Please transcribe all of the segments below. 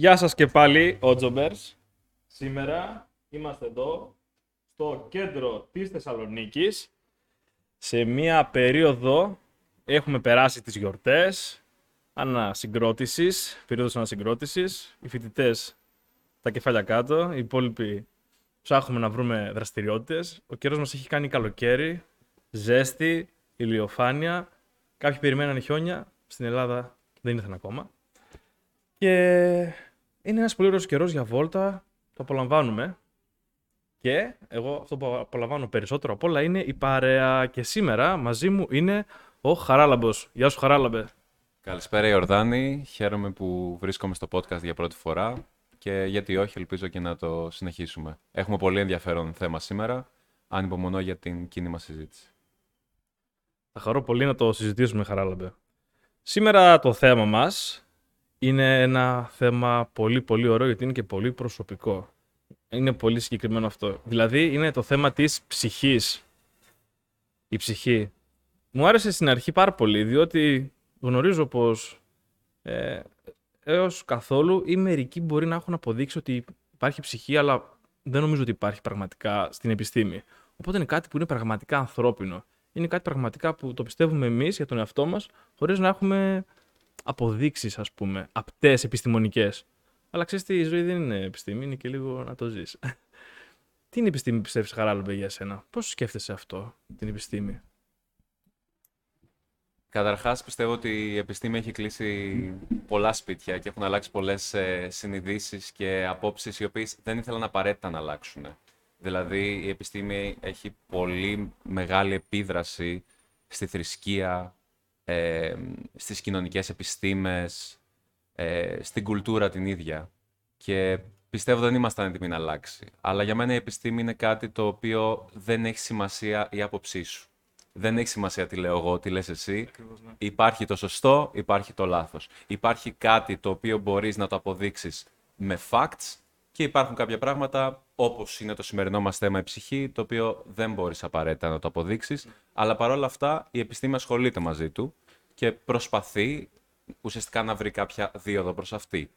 Γεια σας και πάλι, Ότζομπερς. Σήμερα είμαστε εδώ, στο κέντρο της Θεσσαλονίκης. Σε μία περίοδο έχουμε περάσει τις γιορτές, ανασυγκρότησης, περίοδος ανασυγκρότησης. Οι φοιτητές τα κεφάλια κάτω, οι υπόλοιποι ψάχνουμε να βρούμε δραστηριότητες. Ο καιρός μας έχει κάνει καλοκαίρι, ζέστη, ηλιοφάνεια. Κάποιοι περιμέναν χιόνια, στην Ελλάδα δεν ήρθαν ακόμα. Και είναι ένας πολύ ωραίος καιρός για βόλτα, το απολαμβάνουμε. Και εγώ αυτό που απολαμβάνω περισσότερο απ' όλα είναι η παρέα. Και σήμερα μαζί μου είναι ο Χαράλαμπος. Γεια σου Χαράλαμπε. Καλησπέρα Ιορδάνη, χαίρομαι που βρίσκομαι στο podcast για πρώτη φορά και γιατί όχι ελπίζω και να το συνεχίσουμε. Έχουμε πολύ ενδιαφέρον θέμα σήμερα, ανυπομονώ για την κοινή μας συζήτηση. Θα χαρώ πολύ να το συζητήσουμε Χαράλαμπε. Σήμερα το θέμα μας είναι ένα θέμα πολύ πολύ ωραίο γιατί είναι και πολύ προσωπικό. Είναι πολύ συγκεκριμένο αυτό. Δηλαδή είναι το θέμα της ψυχής. Η ψυχή. Μου άρεσε στην αρχή πάρα πολύ διότι γνωρίζω πως ε, έως καθόλου ή μερικοί μπορεί να έχουν αποδείξει ότι υπάρχει ψυχή αλλά δεν νομίζω ότι υπάρχει πραγματικά στην επιστήμη. Οπότε είναι κάτι που είναι πραγματικά ανθρώπινο. Είναι κάτι πραγματικά που το πιστεύουμε εμείς για τον εαυτό μας χωρίς να έχουμε αποδείξεις, ας πούμε, απτές επιστημονικές. Αλλά ξέρεις τι, η ζωή δεν είναι επιστήμη, είναι και λίγο να το ζεις. τι είναι η επιστήμη, πιστεύεις, Χαράλαμπε, για σένα; Πώς σκέφτεσαι αυτό, την επιστήμη; Καταρχάς, πιστεύω ότι η επιστήμη έχει κλείσει πολλά σπίτια και έχουν αλλάξει πολλές ε, συνειδήσεις και απόψεις οι οποίες δεν ήθελαν απαραίτητα να αλλάξουν. Δηλαδή, η επιστήμη έχει πολύ μεγάλη επίδραση στη θρησκεία, ε, στις κοινωνικές επιστήμες, ε, στην κουλτούρα την ίδια. Και πιστεύω δεν ήμασταν έτοιμοι να αλλάξει. Αλλά για μένα η επιστήμη είναι κάτι το οποίο δεν έχει σημασία η άποψή σου. Δεν έχει σημασία τι λέω εγώ, τι λες εσύ. ναι. Υπάρχει το σωστό, υπάρχει το λάθος. Υπάρχει κάτι το οποίο μπορείς να το αποδείξεις με facts και υπάρχουν κάποια πράγματα, όπως είναι το σημερινό μας θέμα η ψυχή, το οποίο δεν μπορείς απαραίτητα να το αποδείξεις, αλλά παρόλα αυτά η επιστήμη ασχολείται μαζί του και προσπαθεί ουσιαστικά να βρει κάποια δίωδο προς αυτή.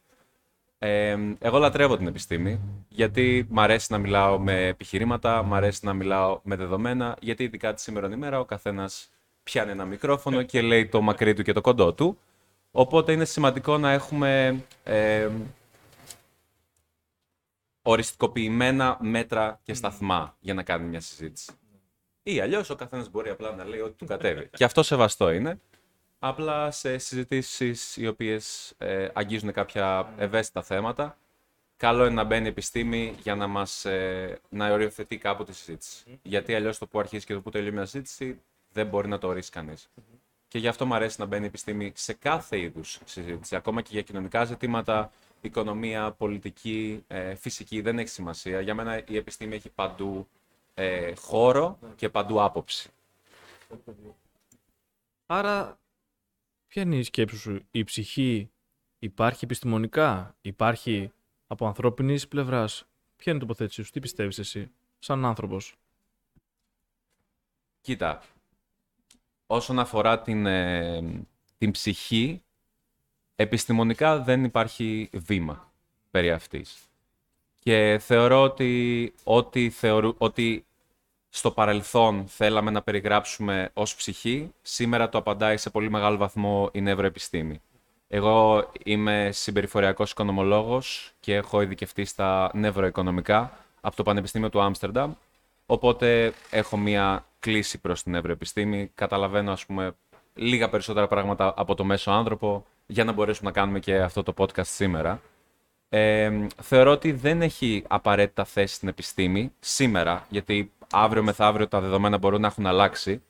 Ε, εγώ λατρεύω την επιστήμη, γιατί μ' αρέσει να μιλάω με επιχειρήματα, μ' αρέσει να μιλάω με δεδομένα, γιατί ειδικά τη σήμερα ημέρα ο καθένας πιάνει ένα μικρόφωνο και λέει το μακρύ του και το κοντό του. Οπότε είναι σημαντικό να έχουμε ε, οριστικοποιημένα μέτρα και σταθμά για να κάνουμε μια συζήτηση. Ή αλλιώς ο καθένας μπορεί απλά να λέει ό,τι του κατέβει. και αυτό σεβαστό είναι. Απλά σε συζητήσεις οι οποίες ε, αγγίζουν κάποια ευαίσθητα θέματα, καλό είναι να μπαίνει η επιστήμη για να μας ε, να οριοθετεί κάπου τη συζήτηση. Γιατί αλλιώς το που αρχίζει και το που τελειώνει μια συζήτηση δεν μπορεί να το ορίσει κανείς. Και γι' αυτό μου αρέσει να μπαίνει η επιστήμη σε κάθε είδους συζήτηση. Ακόμα και για κοινωνικά ζητήματα, οικονομία, πολιτική, ε, φυσική, δεν έχει σημασία. Για μένα η επιστήμη έχει παντού ε, χώρο και παντού άποψη. Άρα, ποια είναι η σκέψη σου, η ψυχή υπάρχει επιστημονικά, υπάρχει από ανθρώπινης πλευράς; Ποια είναι η τοποθέτησή σου, τι πιστεύεις εσύ, σαν άνθρωπος; Κοίτα, όσον αφορά την, ε, την ψυχή, επιστημονικά δεν υπάρχει βήμα περί αυτής. Και θεωρώ ότι ό,τι, θεωρού, ότι στο παρελθόν θέλαμε να περιγράψουμε ως ψυχή, σήμερα το απαντάει σε πολύ μεγάλο βαθμό η νευροεπιστήμη. Εγώ είμαι συμπεριφοριακός οικονομολόγος και έχω ειδικευτεί στα νευροοικονομικά από το Πανεπιστήμιο του Άμστερνταμ, οπότε έχω μία κλίση προς την νευροεπιστήμη, καταλαβαίνω ας πούμε λίγα περισσότερα πράγματα από το μέσο άνθρωπο για να μπορέσουμε να κάνουμε και αυτό το podcast σήμερα. Ε, θεωρώ ότι δεν έχει απαραίτητα θέση στην επιστήμη σήμερα, γιατί αύριο μεθαύριο τα δεδομένα μπορούν να έχουν αλλάξει.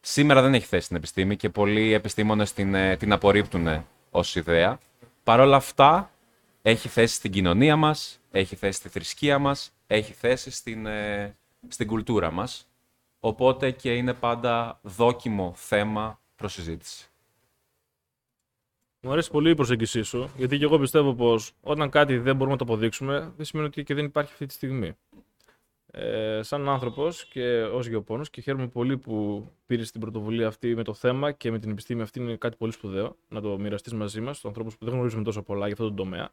Σήμερα δεν έχει θέση στην επιστήμη και πολλοί επιστήμονες την, ε, την απορρίπτουν ως ιδέα. Παρ' όλα αυτά, έχει θέση στην κοινωνία μας, έχει θέση στη θρησκεία μας, έχει θέση στην, ε, στην κουλτούρα μας. Οπότε και είναι πάντα δόκιμο θέμα προς συζήτηση. Μου αρέσει πολύ η προσέγγιση σου, γιατί και εγώ πιστεύω πως όταν κάτι δεν μπορούμε να το αποδείξουμε, δεν σημαίνει ότι και δεν υπάρχει αυτή τη στιγμή. Ε, σαν άνθρωπος και ως γεωπόνος, και χαίρομαι πολύ που πήρες την πρωτοβουλία αυτή με το θέμα και με την επιστήμη αυτή, είναι κάτι πολύ σπουδαίο να το μοιραστείς μαζί μας, του ανθρώπους που δεν γνωρίζουμε τόσο πολλά για αυτό το τομέα.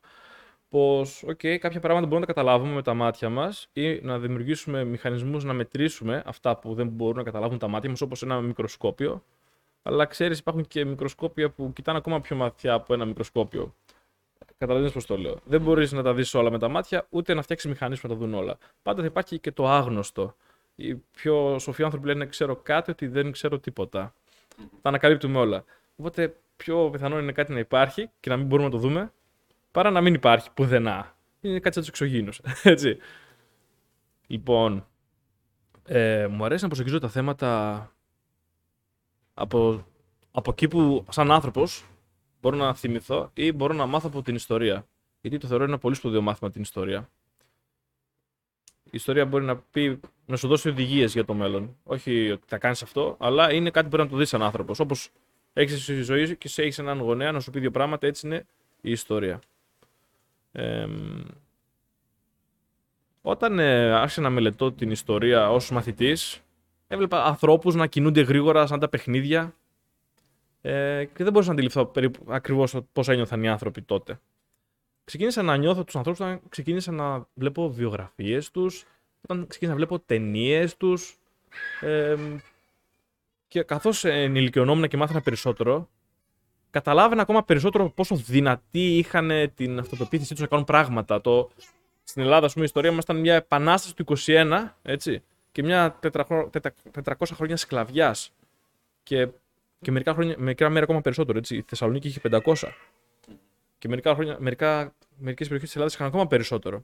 πως, OK, κάποια πράγματα μπορούμε να τα καταλάβουμε με τα μάτια μας ή να δημιουργήσουμε μηχανισμούς να μετρήσουμε αυτά που δεν μπορούν να καταλάβουν τα μάτια μας, όπως ένα μικροσκόπιο. Αλλά ξέρεις, υπάρχουν και μικροσκόπια που κοιτάνε ακόμα πιο μαθιά από ένα μικροσκόπιο. Καταλαβαίνετε πώς το λέω. Δεν μπορείς να τα δεις όλα με τα μάτια, ούτε να φτιάξεις μηχανισμού να τα δουν όλα. Πάντα θα υπάρχει και το άγνωστο. Οι πιο σοφοί άνθρωποι λένε ξέρω κάτι, ότι δεν ξέρω τίποτα. Τα ανακαλύπτουμε όλα. Οπότε πιο πιθανό είναι κάτι να υπάρχει και να μην μπορούμε να το δούμε, παρά να μην υπάρχει πουθενά. Είναι κάτι σαν τους εξωγήνου. Έτσι. Λοιπόν, ε, μου αρέσει να προσεγγίζω τα θέματα από, από εκεί που σαν άνθρωπος μπορώ να θυμηθώ ή μπορώ να μάθω από την ιστορία. Γιατί το θεωρώ ένα πολύ σπουδαίο μάθημα την ιστορία. Η ιστορία μπορεί να, πει, να σου δώσει οδηγίες για το μέλλον. Όχι ότι θα κάνεις αυτό, αλλά είναι κάτι που πρέπει να το δεις σαν άνθρωπος. Όπως έχεις στη ζωή και σε έχεις έναν γονέα να σου πει δύο πράγματα, έτσι είναι η ιστορία. Ε, όταν ε, άρχισα να μελετώ την ιστορία ως μαθητής, έβλεπα ανθρώπους να κινούνται γρήγορα σαν τα παιχνίδια ε, και δεν μπορούσα να αντιληφθώ περίπου ακριβώς πώς ένιωθαν οι άνθρωποι τότε. Ξεκίνησα να νιώθω τους ανθρώπους όταν ξεκίνησα να βλέπω βιογραφίες τους, όταν ξεκίνησα να βλέπω ταινίες τους ε, και καθώς ενηλικιωνόμουν και μάθαινα περισσότερο, καταλάβαινα ακόμα περισσότερο πόσο δυνατοί είχαν την αυτοπεποίθησή τους να κάνουν πράγματα. Το, στην Ελλάδα, ας πούμε, η ιστορία μας ήταν μια επανάσταση του 21, έτσι, και μια 400, χρόνια σκλαβιάς. Και, και μερικά, χρόνια, μερικά μέρα ακόμα περισσότερο, έτσι. Η Θεσσαλονίκη είχε 500. Και μερικά χρόνια, μερικά, μερικές περιοχές της Ελλάδας είχαν ακόμα περισσότερο.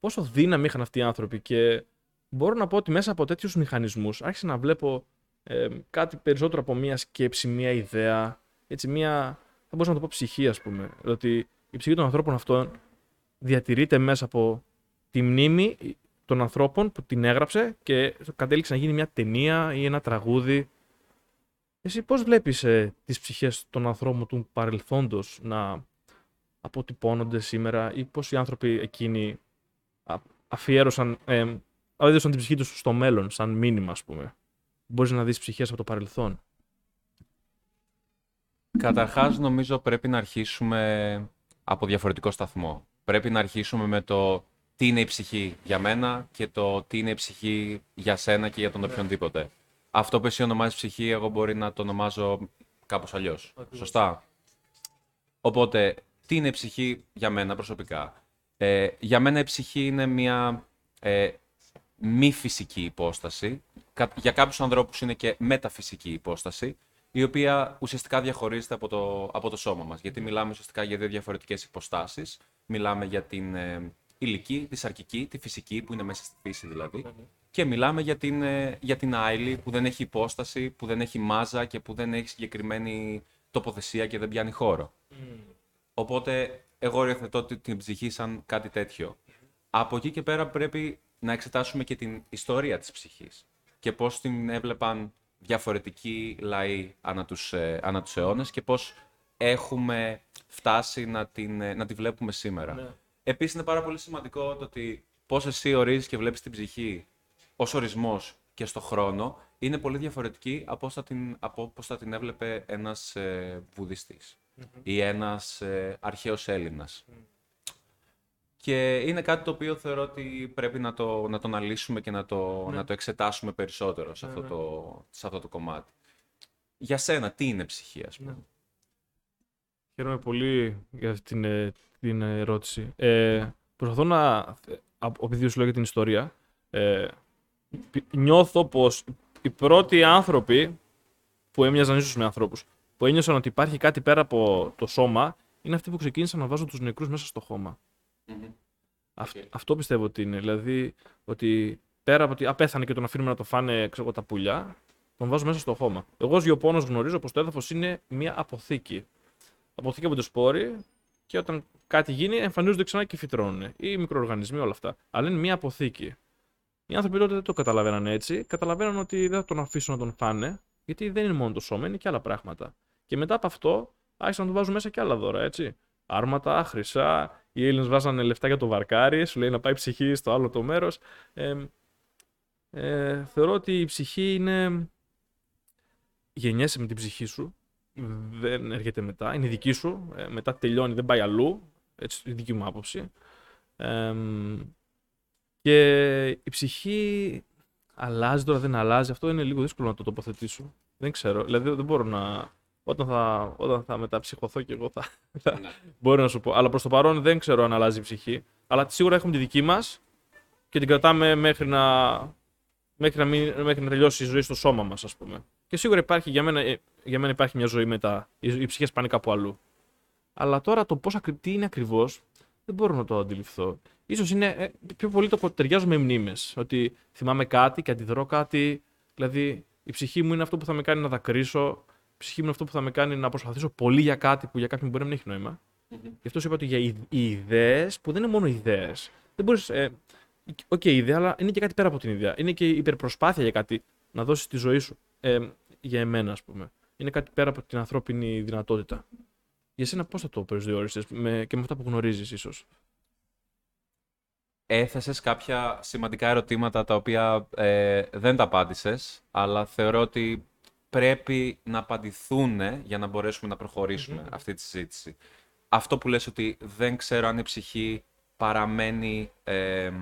Πόσο δύναμη είχαν αυτοί οι άνθρωποι και μπορώ να πω ότι μέσα από τέτοιους μηχανισμούς άρχισα να βλέπω ε, κάτι περισσότερο από μία σκέψη, μία ιδέα, έτσι μία, θα μπορούσα να το πω ψυχή ας πούμε. Ότι η ψυχή των ανθρώπων αυτών διατηρείται μέσα από τη μνήμη των ανθρώπων που την έγραψε και κατέληξε να γίνει μια ταινία ή ένα τραγούδι. Εσύ πώς βλέπεις ε, τις ψυχές των ανθρώπων του παρελθόντος να αποτυπώνονται σήμερα ή πώς οι άνθρωποι εκείνοι αφιέρωσαν, ε, την ψυχή τους στο μέλλον σαν μήνυμα ας πούμε; Μπορείς να δεις ψυχές από το παρελθόν; Καταρχάς νομίζω πρέπει να αρχίσουμε από διαφορετικό σταθμό πρέπει να αρχίσουμε με το τι είναι η ψυχή για μένα και το τι είναι η ψυχή για σένα και για τον οποιονδήποτε. Αυτό που εσύ ονομάζεις ψυχή, εγώ μπορεί να το ονομάζω κάπως αλλιώς. Σωστά. Οπότε, τι είναι η ψυχή για μένα προσωπικά; Ε, για μένα η ψυχή είναι μια ε, μη φυσική υπόσταση. Για κάποιους ανθρώπους είναι και μεταφυσική υπόσταση, η οποία ουσιαστικά διαχωρίζεται από το, από το σώμα μας. Γιατί μιλάμε ουσιαστικά για δύο διαφορετικές υποστάσεις μιλάμε για την ε, ηλική, τη σαρκική, τη φυσική που είναι μέσα στη φύση δηλαδη Και μιλάμε για την, ε, για την άειλη που δεν έχει υπόσταση, που δεν έχει μάζα και που δεν έχει συγκεκριμένη τοποθεσία και δεν πιάνει χώρο. Οπότε εγώ οριοθετώ την ψυχή σαν κάτι τέτοιο. Από εκεί και πέρα πρέπει να εξετάσουμε και την ιστορία της ψυχής και πώς την έβλεπαν διαφορετικοί λαοί ανά τους, ε, ανά τους αιώνες και πώς έχουμε φτάσει να, την, ε, να τη βλέπουμε σήμερα. Ναι. Επίσης είναι πάρα πολύ σημαντικό το ότι πώς εσύ ορίζεις και βλέπεις την ψυχή ως ορισμός και στο χρόνο είναι πολύ διαφορετική από πώς θα την, από πώς θα την έβλεπε ένας ε, βουδιστης ή ένας ε, αρχαίος Έλληνας. Και είναι κάτι το οποίο θεωρώ ότι πρέπει να το, να το αναλύσουμε και να το, ναι. να το εξετάσουμε περισσότερο σε, αυτό το, σε αυτό το κομμάτι. Για σένα, τι είναι ψυχή, ας πούμε; Χαίρομαι πολύ για αυτή την, ε, την ερώτηση. Ε, προσπαθώ να, επειδή σου λέω για την ιστορία, ε, νιώθω πως οι πρώτοι άνθρωποι που έμοιαζαν ίσως με ανθρώπους, που ένιωσαν ότι υπάρχει κάτι πέρα από το σώμα, είναι αυτοί που ξεκίνησαν να βάζουν τους νεκρούς μέσα στο χωμα Αυτό πιστεύω ότι είναι. Δηλαδή, ότι πέρα από ότι απέθανε και τον αφήνουμε να το φάνε ξέρω, τα πουλιά, τον βάζω μέσα στο χώμα. Εγώ ως γεωπόνος γνωρίζω πως το έδαφος είναι μια αποθήκη αποθηκεύονται σπόροι και όταν κάτι γίνει εμφανίζονται ξανά και φυτρώνουν. Ή μικροοργανισμοί, όλα αυτά. Αλλά είναι μια αποθήκη. Οι άνθρωποι τότε δεν το καταλαβαίναν έτσι. Καταλαβαίναν ότι δεν θα τον αφήσουν να τον φάνε, γιατί δεν είναι μόνο το σώμα, είναι και άλλα πράγματα. Και μετά από αυτό άρχισαν να του βάζουν μέσα και άλλα δώρα, έτσι. Άρματα, χρυσά. Οι Έλληνες βάζανε λεφτά για το βαρκάρι, σου λέει να πάει ψυχή στο άλλο το μέρος. Ε, ε, θεωρώ ότι η ψυχή είναι. Γεννιέσαι με την ψυχή σου δεν έρχεται μετά, είναι δική σου. Ε, μετά τελειώνει, δεν πάει αλλού. Έτσι, η δική μου άποψη. Ε, και η ψυχή αλλάζει τώρα, δεν αλλάζει. Αυτό είναι λίγο δύσκολο να το τοποθετήσω. Δεν ξέρω. Δηλαδή δεν μπορώ να. Όταν θα, όταν θα μεταψυχωθώ και εγώ θα, θα Ναι. μπορώ να σου πω. Αλλά προς το παρόν δεν ξέρω αν αλλάζει η ψυχή. Αλλά σίγουρα έχουμε τη δική μας και την κρατάμε μέχρι να, μέχρι να, μην, μέχρι να τελειώσει η ζωή στο σώμα μας, ας πούμε. Και σίγουρα υπάρχει για μένα, ε, για μένα υπάρχει μια ζωή μετά. Οι, οι ψυχές πάνε κάπου αλλού. Αλλά τώρα το πώς, ακρι- τι είναι ακριβώς δεν μπορώ να το αντιληφθώ. Ίσως είναι ε, πιο πολύ το ταιριάζω με μνήμες. Ότι θυμάμαι κάτι και αντιδρώ κάτι. Δηλαδή η ψυχή μου είναι αυτό που θα με κάνει να δακρύσω. Η ψυχή μου είναι αυτό που θα με κάνει να προσπαθήσω πολύ για κάτι που για κάποιον μπορεί να μην έχει νόημα. Γι' αυτό σου είπα ότι για οι, οι ιδέες, που δεν είναι μόνο ιδέες. Δεν μπορείς. Ε, Οκ, ιδέα, αλλά είναι και κάτι πέρα από την ιδέα. Είναι και υπερπροσπάθεια για κάτι να δώσεις τη ζωή σου. Ε, για εμένα, ας πούμε. Είναι κάτι πέρα από την ανθρώπινη δυνατότητα. Για σένα, πώς θα το προσδιορίσεις με, και με αυτά που γνωρίζεις, ίσως; Έθεσες κάποια σημαντικά ερωτήματα τα οποία ε, δεν τα απάντησες, αλλά θεωρώ ότι πρέπει να απαντηθούν για να μπορέσουμε να προχωρήσουμε αυτή τη συζήτηση. Αυτό που λες ότι δεν ξέρω αν η ψυχή παραμένει, ε,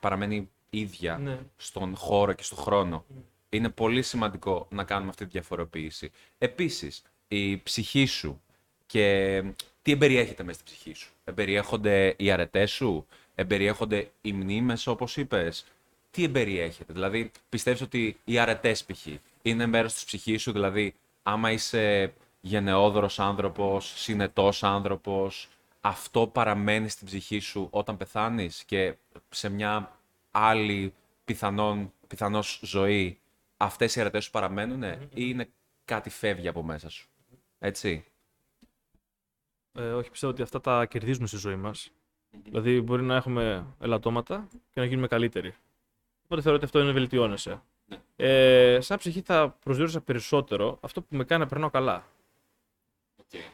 παραμένει ίδια Ναι. στον χώρο και στον χρόνο. Είναι πολύ σημαντικό να κάνουμε αυτή τη διαφοροποίηση. Επίσης, η ψυχή σου και τι εμπεριέχεται μέσα στη ψυχή σου; Εμπεριέχονται οι αρετές σου, εμπεριέχονται οι μνήμες όπως είπες; Τι εμπεριέχεται, δηλαδή πιστεύεις ότι οι αρετές π.χ. είναι μέρος της ψυχής σου, δηλαδή άμα είσαι γενναιόδωρος άνθρωπος, συνετός άνθρωπος, αυτό παραμένει στην ψυχή σου όταν πεθάνεις και σε μια άλλη πιθανόν, πιθανώς ζωή; Αυτές οι αρετές σου παραμένουν ή είναι κάτι φεύγει από μέσα σου; Έτσι. Ε, όχι, πιστεύω ότι αυτά τα κερδίζουμε στη ζωή μας. Δηλαδή, μπορεί να έχουμε ελαττώματα και να γίνουμε καλύτεροι. Οπότε θεωρώ ότι αυτό είναι βελτιώνεσαι. Ε, σαν ψυχή θα προσδιορίσα περισσότερο αυτό που με κάνει να περνάω καλά.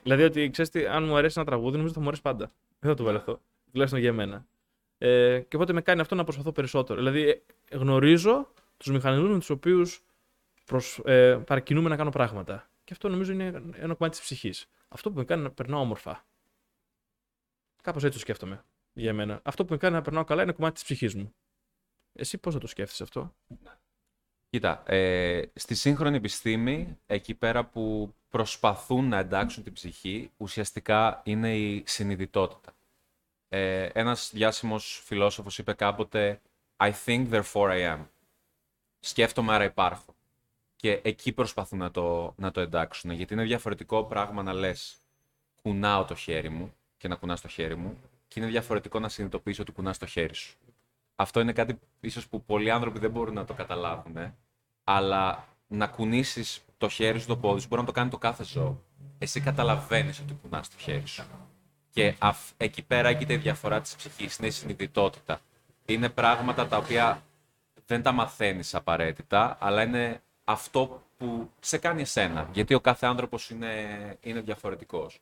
Δηλαδή ότι ξέρεις τι, αν μου αρέσει ένα τραγούδι, νομίζω θα μου αρέσει πάντα. Δεν θα το βαρεθώ. Τουλάχιστον για μένα. Ε, και οπότε με κάνει αυτό να προσπαθώ περισσότερο. Δηλαδή ε, γνωρίζω τους μηχανισμούς με τους οποίους ε, παρακινούμε να κάνω πράγματα. Και αυτό νομίζω είναι ένα κομμάτι της ψυχής. Αυτό που με κάνει να περνάω όμορφα. Κάπως έτσι το σκέφτομαι για μένα. Αυτό που με κάνει να περνάω καλά είναι κομμάτι της ψυχής μου. Εσύ πώς θα το σκέφτεσαι αυτό; Κοίτα, ε, στη σύγχρονη επιστήμη, εκεί πέρα που προσπαθούν να εντάξουν την ψυχή, ουσιαστικά είναι η συνειδητότητα. Ε, ένας διάσημος φιλόσοφος είπε κάποτε «I think, therefore I am». Σκέφτομαι, άρα υπάρχω. Και εκεί προσπαθούν να το, να το εντάξουν, γιατί είναι διαφορετικό πράγμα να λες «κουνάω το χέρι μου» και να κουνάς το χέρι μου και είναι διαφορετικό να συνειδητοποιήσω ότι κουνάς το χέρι σου. Αυτό είναι κάτι ίσως που πολλοί άνθρωποι δεν μπορούν να το καταλάβουν, ε. αλλά να κουνήσεις το χέρι σου, το πόδι σου, μπορεί να το κάνει το κάθε ζώο. Εσύ καταλαβαίνεις ότι κουνάς το χέρι σου. Και αφ- εκεί πέρα έγκυται η διαφορά της ψυχής, είναι η συνειδητότητα. Είναι πράγματα τα οποία δεν τα μαθαίνεις απαραίτητα, αλλά είναι αυτό που σε κάνει εσένα. Γιατί ο κάθε άνθρωπος είναι, είναι διαφορετικός.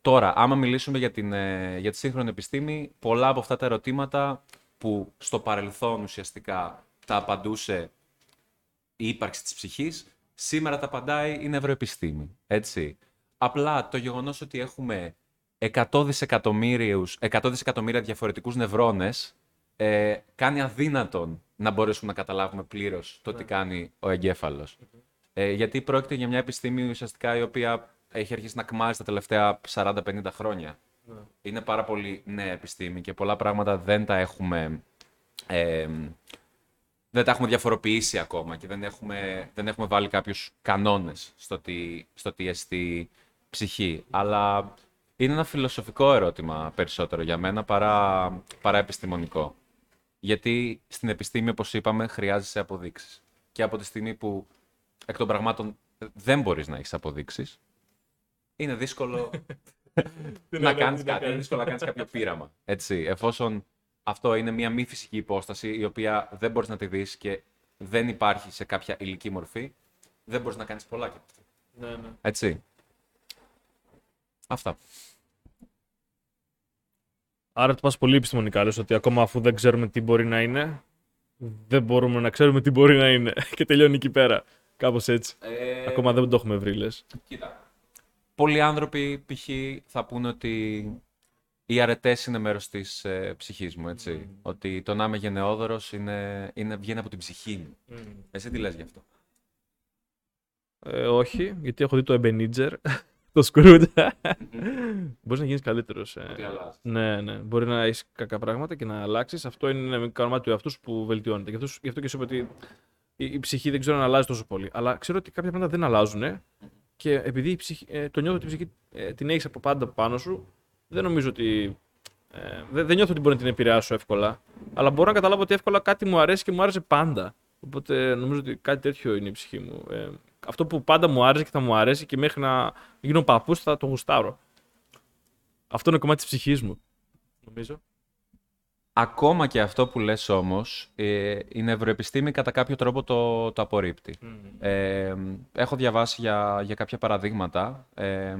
Τώρα, άμα μιλήσουμε για, την, ε, για τη σύγχρονη επιστήμη, πολλά από αυτά τα ερωτήματα που στο παρελθόν ουσιαστικά τα απαντούσε η ύπαρξη της ψυχής, σήμερα τα απαντάει η νευροεπιστήμη. Έτσι. Απλά το γεγονός ότι έχουμε 100 δισεκατομμύριους, 100 δισεκατομμύρια διαφορετικούς νευρώνες ε, κάνει αδύνατον να μπορέσουμε να καταλάβουμε πλήρως το τι κάνει ο εγκέφαλος. Ε, γιατί πρόκειται για μια επιστήμη ουσιαστικά η οποία έχει αρχίσει να κμάζει τα τελευταία 40-50 χρόνια. Είναι πάρα πολύ νέα επιστήμη και πολλά πράγματα δεν τα έχουμε, ε, δεν τα έχουμε διαφοροποιήσει ακόμα και δεν έχουμε, δεν έχουμε βάλει κάποιους κανόνες στο τι, στο τι εστί ψυχή. Αλλά είναι ένα φιλοσοφικό ερώτημα περισσότερο για μένα παρά, παρά επιστημονικό. Γιατί στην επιστήμη, όπως είπαμε, χρειάζεσαι αποδείξεις. Και από τη στιγμή που εκ των πραγμάτων δεν μπορείς να έχεις αποδείξεις, είναι δύσκολο να κάνεις κάτι, είναι δύσκολο να κάνεις κάποιο πείραμα. Έτσι, εφόσον αυτό είναι μια μη φυσική υπόσταση, η οποία δεν μπορείς να τη δεις και δεν υπάρχει σε κάποια υλική μορφή, δεν μπορείς να κάνεις πολλά και από αυτή. Ναι, ναι. Έτσι. Αυτά. Άρα το πας πολύ επιστημονικά, λες ότι ακόμα αφού δεν ξέρουμε τι μπορεί να είναι, δεν μπορούμε να ξέρουμε τι μπορεί να είναι. και τελειώνει εκεί πέρα. Κάπως έτσι. Ε, Ακόμα δεν το έχουμε βρει, λες. Κοίτα. Πολλοί άνθρωποι π.χ. θα πούνε ότι οι αρετές είναι μέρος της ε, ψυχής μου, έτσι. Ότι το να είμαι γενναιόδωρος είναι, είναι, βγαίνει από την ψυχή μου. Εσύ τι λες γι' αυτό; Ε, όχι, γιατί έχω δει το Ebenezer, το Scrooge. Μπορείς να γίνεις καλύτερος. Ότι αλλάζεις. Ναι, ναι. Μπορεί να έχεις κακά πράγματα και να αλλάξεις. Αυτό είναι ένα κομμάτι του εαυτού σου που βελτιώνεται. Γι' αυτό, γι' αυτό και σου είπα ότι η, η ψυχή δεν ξέρω αν αλλάζει τόσο πολύ. Αλλά ξέρω ότι κάποια πράγματα δεν αλλάζουν. Και επειδή η ψυχή, ε, το νιώθω ότι η ψυχή ε, την έχεις από πάντα πάνω σου, δεν νομίζω ότι. Ε, δεν, δεν νιώθω ότι μπορεί να την επηρεάσω εύκολα. Αλλά μπορώ να καταλάβω ότι εύκολα κάτι μου αρέσει και μου άρεσε πάντα. Οπότε νομίζω ότι κάτι τέτοιο είναι η ψυχή μου. Ε, αυτό που πάντα μου άρεσε και θα μου αρέσει και μέχρι να γίνω παππούς θα το γουστάρω. Αυτό είναι κομμάτι της ψυχής μου. Νομίζω. Ακόμα και αυτό που λες όμως, ε, η νευροεπιστήμη κατά κάποιο τρόπο το, το απορρίπτει. Ε, έχω διαβάσει για, για κάποια παραδείγματα. Ε,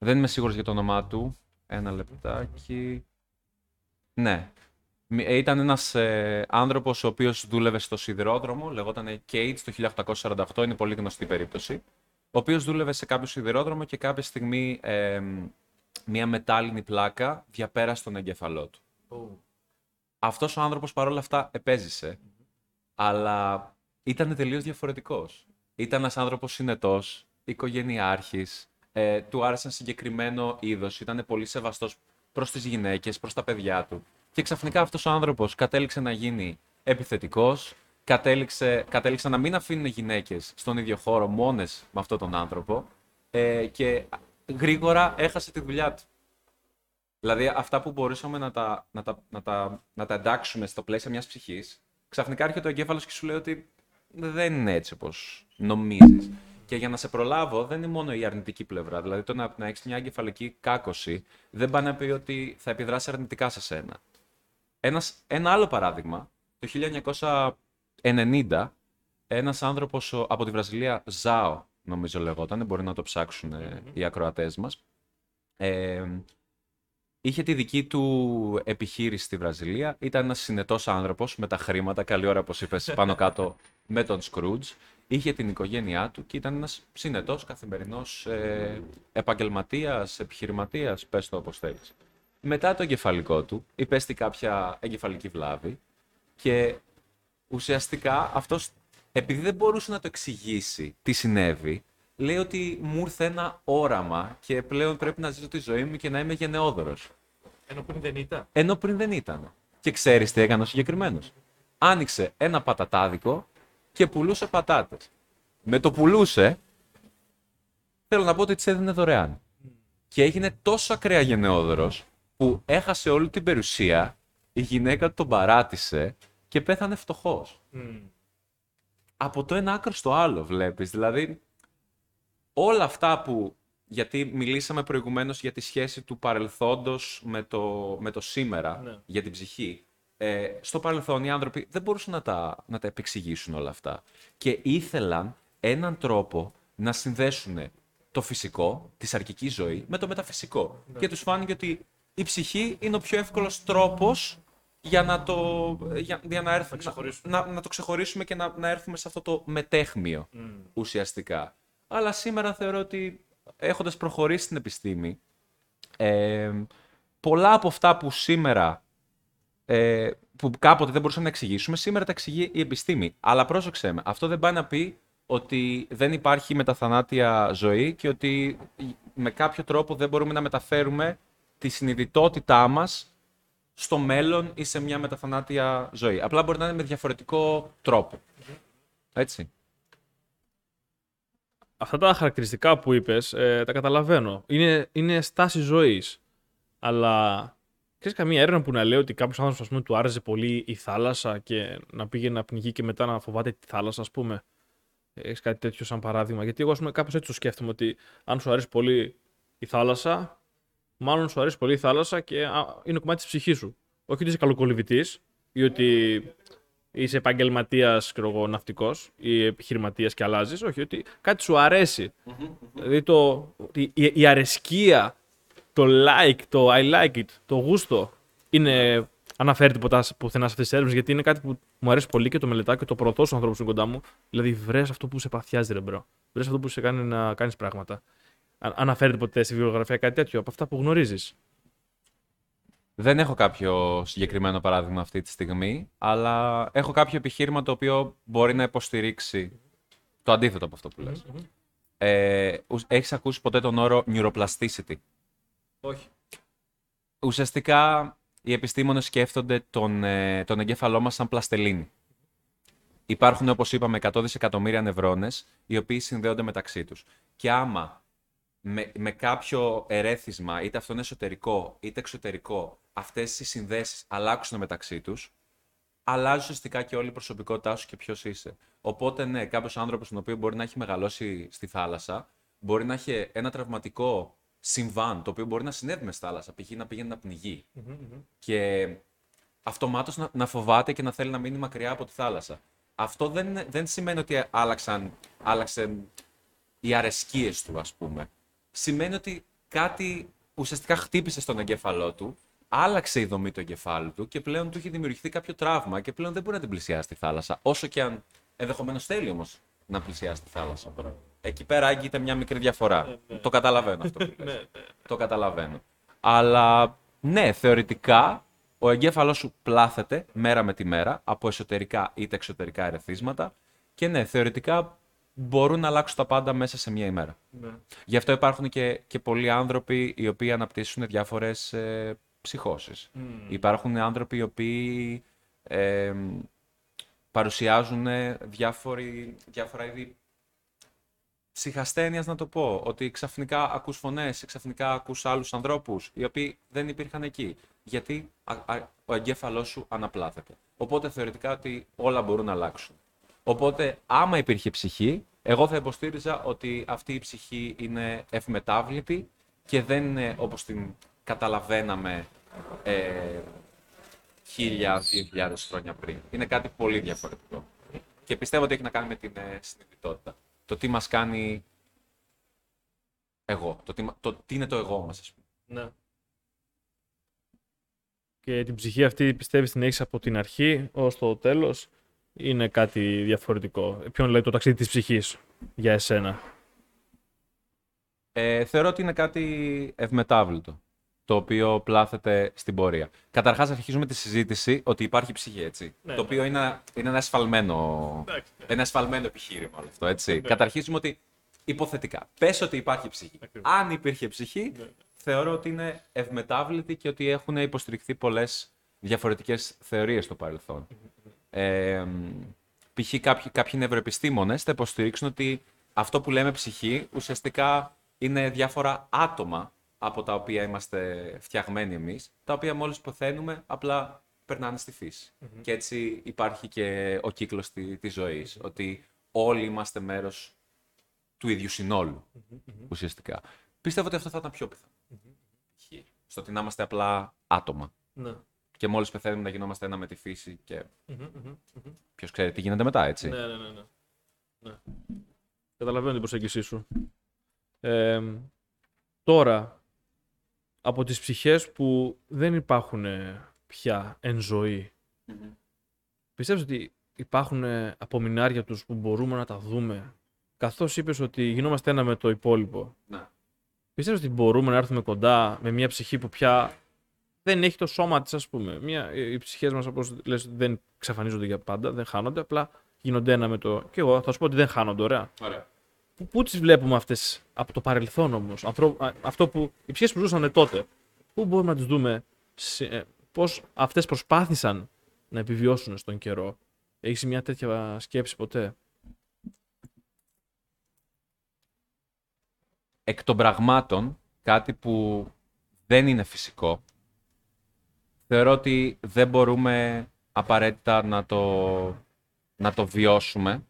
δεν είμαι σίγουρος για το όνομά του. Ένα λεπτάκι. Ναι. Μη- ε, Ήταν ένας ε, άνθρωπος ο οποίος δούλευε στο σιδηρόδρομο, λεγόταν Cates το 1848, είναι πολύ γνωστή η περίπτωση. Ο οποίος δούλευε σε κάποιο σιδηρόδρομο και κάποια στιγμή ε, μια μετάλλινη πλάκα διαπέρασε τον εγκέφαλό του. Αυτός ο άνθρωπος παρόλα αυτά επέζησε, αλλά ήταν τελείως διαφορετικός. Ήταν ένας άνθρωπος συνετός, οικογενειάρχης, ε, του άρεσαν συγκεκριμένο είδος, ήταν πολύ σεβαστός προς τις γυναίκες, προς τα παιδιά του. Και ξαφνικά αυτός ο άνθρωπος κατέληξε να γίνει επιθετικός, κατέληξε, κατέληξε να μην αφήνουν γυναίκες στον ίδιο χώρο μόνες με αυτόν τον άνθρωπο ε, και γρήγορα έχασε τη δουλειά του. Δηλαδή αυτά που μπορούσαμε να τα, να τα, να τα, να τα εντάξουμε στο πλαίσιο μιας ψυχής, ξαφνικά έρχεται ο εγκέφαλος και σου λέει ότι δεν είναι έτσι όπως νομίζεις. Και για να σε προλάβω δεν είναι μόνο η αρνητική πλευρά. Δηλαδή το να, να έχεις μια εγκεφαλική κάκωση δεν πάει να πει ότι θα επιδράσεις αρνητικά σε σένα. Ένας, ένα άλλο παράδειγμα, το 1990, ένας άνθρωπος ο- από τη Βραζιλία, Ζάο, νομίζω λεγόταν, μπορεί να το ψάξουν ε, οι ακροατές μας, ε, είχε τη δική του επιχείρηση στη Βραζιλία, ήταν ένας συνετός άνθρωπος με τα χρήματα, καλή ώρα όπως είπες, πάνω κάτω με τον Σκρούτζ, είχε την οικογένειά του και ήταν ένας συνετός καθημερινός ε, επαγγελματίας, επιχειρηματίας, πες το όπως θέλεις. Μετά το εγκεφαλικό του υπέστη κάποια εγκεφαλική βλάβη και ουσιαστικά αυτός, επειδή δεν μπορούσε να το εξηγήσει τι συνέβη, λέει ότι μου ήρθε ένα όραμα και πλέον πρέπει να ζήσω τη ζωή μου και να είμαι γενναιόδωρος. Ενώ πριν δεν ήταν. Ενώ πριν δεν ήταν. Και ξέρεις τι έκανε ο συγκεκριμένος. Άνοιξε ένα πατατάδικο και πουλούσε πατάτες. Με το πουλούσε, θέλω να πω ότι τις έδινε δωρεάν. Και έγινε τόσο ακραία γενναιόδωρος που έχασε όλη την περιουσία, η γυναίκα του τον παράτησε και πέθανε φτωχός. Από το ένα άκρο στο άλλο βλέπεις. Δηλαδή, όλα αυτά που... Γιατί μιλήσαμε προηγουμένως για τη σχέση του παρελθόντος με το, με το σήμερα, Ναι. για την ψυχή. Ε, στο παρελθόν οι άνθρωποι δεν μπορούσαν να τα, να τα επεξηγήσουν όλα αυτά. Και ήθελαν έναν τρόπο να συνδέσουν το φυσικό, της σαρκική ζωής, με το μεταφυσικό. Και τους φάνηκε ότι η ψυχή είναι ο πιο εύκολος τρόπος για να το, για, για να, έρθουμε, να, να το ξεχωρίσουμε και να, να έρθουμε σε αυτό το μετέχμιο ουσιαστικά. Αλλά σήμερα θεωρώ ότι έχοντας προχωρήσει στην επιστήμη, ε, πολλά από αυτά που σήμερα, ε, που κάποτε δεν μπορούσαμε να εξηγήσουμε, σήμερα τα εξηγεί η επιστήμη. Αλλά πρόσεξε με, αυτό δεν πάει να πει ότι δεν υπάρχει μεταθανάτια ζωή και ότι με κάποιο τρόπο δεν μπορούμε να μεταφέρουμε τη συνειδητότητά μας στο μέλλον ή σε μια μεταθανάτια ζωή. Απλά μπορεί να είναι με διαφορετικό τρόπο. Έτσι. Αυτά τα χαρακτηριστικά που είπες, ε, τα καταλαβαίνω. Είναι, είναι στάση ζωής. Αλλά ξέρεις καμία έρευνα που να λέει ότι κάποιος άνθρωπος ας πούμε, του άρεσε πολύ η θάλασσα και να πήγε να πνιγεί και μετά να φοβάται τη θάλασσα, ας πούμε. Έχεις κάτι τέτοιο σαν παράδειγμα; Γιατί εγώ, ας πούμε, κάπως έτσι το σκέφτομαι ότι αν σου αρέσει πολύ η θάλασσα, μάλλον σου αρέσει πολύ η θάλασσα και α, είναι κομμάτι της ψυχής σου. Όχι ότι είσαι καλοκολυβητής ή ότι είσαι επαγγελματίας, ναυτικός ή επιχειρηματίας και αλλάζεις. Όχι, ότι κάτι σου αρέσει. δηλαδή το, η, η- η αρεσκία, το like, το I like it, το γούστο είναι. Αναφέρεται ποτέ πουθενά σε αυτές τις έρευνες γιατί είναι κάτι που μου αρέσει πολύ και το μελετάω και το προωθώ στους ανθρώπους που είναι κοντά μου. Δηλαδή, βρες αυτό που σε παθιάζει, ρε bro. Βρες αυτό που σε κάνει να κάνεις πράγματα. Α- Αναφέρεται ποτέ στη βιογραφία κάτι τέτοιο από αυτά που γνωρίζεις; Δεν έχω κάποιο συγκεκριμένο παράδειγμα αυτή τη στιγμή, αλλά έχω κάποιο επιχείρημα το οποίο μπορεί να υποστηρίξει το αντίθετο από αυτό που λες. Ε, έχεις ακούσει ποτέ τον όρο neuroplasticity; Όχι. Ουσιαστικά οι επιστήμονες σκέφτονται τον, ε, τον εγκέφαλό μας σαν πλαστελίνη. Υπάρχουν, όπως είπαμε, 100 δισεκατομμύρια νευρώνες, οι οποίοι συνδέονται μεταξύ τους. Και άμα με, με κάποιο ερέθισμα, είτε αυτό είναι εσωτερικό είτε εξωτερικό, αυτές οι συνδέσεις αλλάξουν μεταξύ τους, αλλάζει ουσιαστικά και όλη η προσωπικότητά σου και ποιος είσαι. Οπότε, ναι, κάποιος άνθρωπος, τον οποίο μπορεί να έχει μεγαλώσει στη θάλασσα, μπορεί να έχει ένα τραυματικό συμβάν, το οποίο μπορεί να συνέβη μες στη θάλασσα, π.χ. να πηγαίνει να πνιγει Και αυτομάτως να, να φοβάται και να θέλει να μείνει μακριά από τη θάλασσα. Αυτό δεν, δεν σημαίνει ότι άλλαξαν, άλλαξαν οι αρεσκίες του, ας πούμε. Σημαίνει ότι κάτι ουσιαστικά χτύπησε στον εγκέφαλό του άλλαξε η δομή του εγκεφάλου του και πλέον του έχει δημιουργηθεί κάποιο τραύμα και πλέον δεν μπορεί να την πλησιάσει τη θάλασσα. Όσο και αν ενδεχομένως θέλει όμως να πλησιάσει τη θάλασσα. Εκεί πέρα άγγιται μια μικρή διαφορά. Ναι, ναι. Το καταλαβαίνω αυτό που λες. Ναι, Το καταλαβαίνω. Αλλά ναι, θεωρητικά ο εγκέφαλός σου πλάθεται μέρα με τη μέρα από εσωτερικά είτε εξωτερικά ερεθίσματα και ναι, θεωρητικά μπορούν να αλλάξουν τα πάντα μέσα σε μία ημέρα. Γι' αυτό υπάρχουν και, και πολλοί άνθρωποι οι οποίοι αναπτύσσουν διάφορες ε, ψυχώσεις. Mm. Υπάρχουν άνθρωποι οι οποίοι ε, παρουσιάζουν διάφοροι, διάφορα είδη ψυχασθένειας να το πω, ότι ξαφνικά ακούς φωνές, ξαφνικά ακούς άλλους ανθρώπους, οι οποίοι δεν υπήρχαν εκεί, γιατί ο εγκέφαλός σου αναπλάθεται. Οπότε θεωρητικά ότι όλα μπορούν να αλλάξουν. Οπότε άμα υπήρχε ψυχή, εγώ θα υποστήριζα ότι αυτή η ψυχή είναι ευμετάβλητη και δεν είναι όπως την καταλαβαίναμε ε, χίλια, δύο χιλιάδες χρόνια πριν. Είναι κάτι πολύ διαφορετικό. Και πιστεύω ότι έχει να κάνει με την ε, συνειδητότητα. Το τι μας κάνει εγώ. Το τι, το τι είναι το εγώ μας, ας πούμε. Ναι. Και την ψυχή αυτή πιστεύεις την έχεις από την αρχή ως το τέλος; Είναι κάτι διαφορετικό. Ποιον λέει το ταξίδι της ψυχής για εσένα; Ε, θεωρώ ότι είναι κάτι ευμετάβλητο το οποίο πλάθεται στην πορεία. Καταρχάς, αρχίζουμε τη συζήτηση ότι υπάρχει ψυχή, έτσι. Ναι, το ναι. οποίο είναι, είναι ένα ασφαλμένο, ένα ασφαλμένο επιχείρημα όλο αυτό, έτσι. Ναι. Καταρχίζουμε ότι υποθετικά. Πες ότι υπάρχει ψυχή. Αν υπήρχε ψυχή, ναι. θεωρώ ότι είναι ευμετάβλητη και ότι έχουν υποστηριχθεί πολλές διαφορετικές θεωρίες στο παρελθόν. Ε, π.χ. κάποιοι, κάποιοι νευροεπιστήμονες θα υποστηρίξουν ότι αυτό που λέμε ψυχή ουσιαστικά είναι διάφορα άτομα από τα οποία είμαστε φτιαγμένοι εμείς, τα οποία μόλις ποθαίνουμε απλά περνάνε στη φυση Και έτσι υπάρχει και ο κύκλος τη, της ζωης ότι όλοι είμαστε μέρος του ίδιου ουσιαστικά. Πιστεύω ότι αυτό θα ήταν πιο πιθανό. Στο ότι να είμαστε απλά άτομα. Ναι. Και μόλις πεθαίνουμε να γινόμαστε ένα με τη φύση και ποιος ξέρει τι γίνεται μετά, έτσι. Ναι, ναι, ναι. ναι. ναι. Καταλαβαίνω την προσέγγισή σου. Ε, τώρα, από τις ψυχές που δεν υπάρχουν ε, πια εν ζωή. Mm-hmm. Πιστεύεις ότι υπάρχουν ε, απομεινάρια τους που μπορούμε να τα δούμε καθώς είπες ότι γινόμαστε ένα με το υπόλοιπο; Ναι. Πιστεύεις ότι μπορούμε να έρθουμε κοντά με μια ψυχή που πια δεν έχει το σώμα της ας πούμε. Μια, οι ψυχές μας όπως λες δεν εξαφανίζονται για πάντα, δεν χάνονται, απλά γίνονται ένα με το... Και εγώ θα σου πω ότι δεν χάνονται, ωραία. ωραία. Πού τις βλέπουμε αυτές από το παρελθόν όμως, αυτό που οι ψυχές που ζούσαν τότε, πού μπορούμε να τις δούμε, ε, πώς αυτές προσπάθησαν να επιβιώσουν στον καιρό; Έχεις μια τέτοια σκέψη ποτέ; Εκ των πραγμάτων, κάτι που δεν είναι φυσικό, θεωρώ ότι δεν μπορούμε απαραίτητα να το, να το βιώσουμε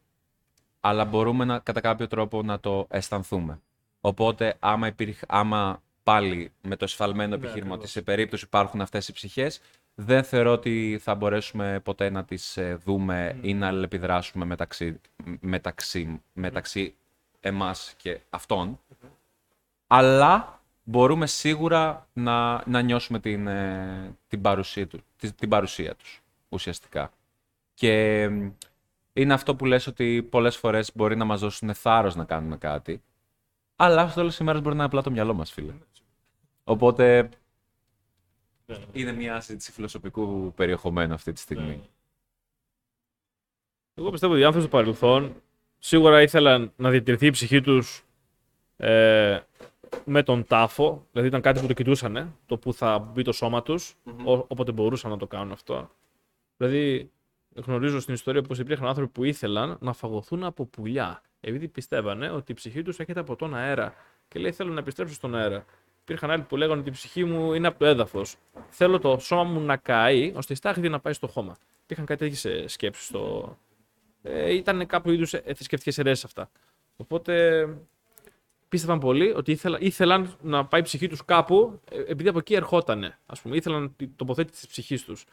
αλλά μπορούμε να, κατά κάποιο τρόπο να το αισθανθούμε. Οπότε, άμα, υπήρχε, άμα πάλι με το εσφαλμένο ναι, επιχείρημα ότι σε περίπτωση υπάρχουν αυτές οι ψυχές, δεν θεωρώ ότι θα μπορέσουμε ποτέ να τις ε, δούμε ή να αλληλεπιδράσουμε μεταξύ, μεταξύ, μεταξύ εμάς και αυτων Αλλά μπορούμε σίγουρα να, να νιώσουμε την, ε, την, παρουσία του, την παρουσία τους, ουσιαστικά. Και είναι αυτό που λες ότι πολλές φορές μπορεί να μας δώσουν θάρρος να κάνουμε κάτι, αλλά αυτό όλες οι μέρες μπορεί να είναι απλά το μυαλό μας, φίλε. Οπότε, Είναι μια συζήτηση φιλοσοφικού περιεχομένου αυτή τη στιγμή. Ναι. Εγώ πιστεύω ότι οι άνθρωποι στο παρελθόν σίγουρα ήθελαν να διατηρηθεί η ψυχή τους ε, με τον τάφο. Δηλαδή ήταν κάτι που το κοιτούσαν, το που θα μπει το σώμα τους, όποτε μπορούσαν να το κάνουν αυτό. Δηλαδή, γνωρίζω στην ιστορία πως υπήρχαν άνθρωποι που ήθελαν να φαγωθούν από πουλιά. Επειδή πιστεύανε ότι η ψυχή τους έρχεται από τον αέρα. Και λέει: Θέλω να επιστρέψω στον αέρα. Υπήρχαν άλλοι που λέγανε ότι η ψυχή μου είναι από το έδαφος. Θέλω το σώμα μου να καεί, ώστε η στάχτη να πάει στο χώμα. Υπήρχαν κάτι τέτοιες σκέψεις στο, ε, ήταν κάπου είδους θρησκευτικές αιρέσει αυτά. Οπότε πίστευαν πολύ ότι ήθελα, ήθελαν να πάει η ψυχή τους κάπου, ε, επειδή από εκεί ερχότανε. Ας πούμε, ήθελαν την τοποθέτηση της ψυχής τους.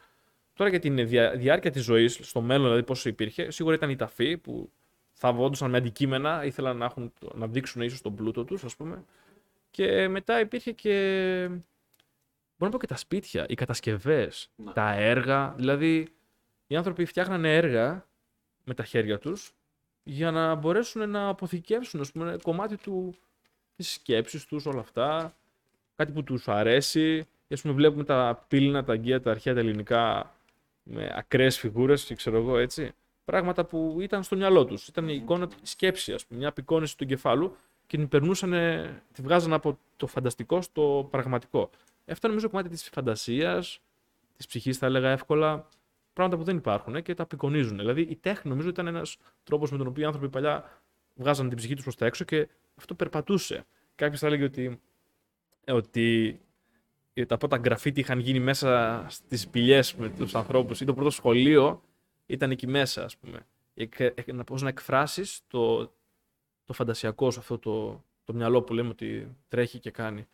Τώρα για την δια, διάρκεια της ζωής, στο μέλλον δηλαδή πόσο υπήρχε, σίγουρα ήταν η ταφή που θα βόντουσαν με αντικείμενα, ήθελαν να, έχουν, να δείξουν ίσως τον πλούτο τους, ας πούμε. Και μετά υπήρχε και. Μπορώ να πω και τα σπίτια, οι κατασκευές, τα έργα. Δηλαδή, οι άνθρωποι φτιάχνανε έργα με τα χέρια τους για να μπορέσουν να αποθηκεύσουν ας πούμε, κομμάτι του, της σκέψης τους, όλα αυτά, κάτι που τους αρέσει. Ας πούμε, βλέπουμε τα πύληνα, τα αγγεία, τα αρχαία, τα ελληνικά με ακραίες φιγούρες και ξέρω εγώ έτσι. Πράγματα που ήταν στο μυαλό τους. Ήταν η εικόνα, η σκέψη, ας πούμε, μια απεικόνηση του εγκεφάλου και την περνούσαν, τη βγάζαν από το φανταστικό στο πραγματικό. Αυτό νομίζω κομμάτι της φαντασίας, της ψυχής θα έλεγα εύκολα, πράγματα που δεν υπάρχουν και τα απεικονίζουν. Δηλαδή η τέχνη νομίζω ήταν ένας τρόπος με τον οποίο οι άνθρωποι παλιά βγάζαν την ψυχή τους προς τα έξω και αυτό περπατούσε. Κάποιος θα έλεγε ότι, ότι τα πρώτα γκραφίτι είχαν γίνει μέσα στις πηγέ με τους ανθρώπους ή το πρώτο σχολείο ήταν εκεί μέσα, ας πούμε. Πώς να εκφράσεις το, το φαντασιακό σου, αυτό το, το μυαλό που λέμε ότι τρέχει και κάνει.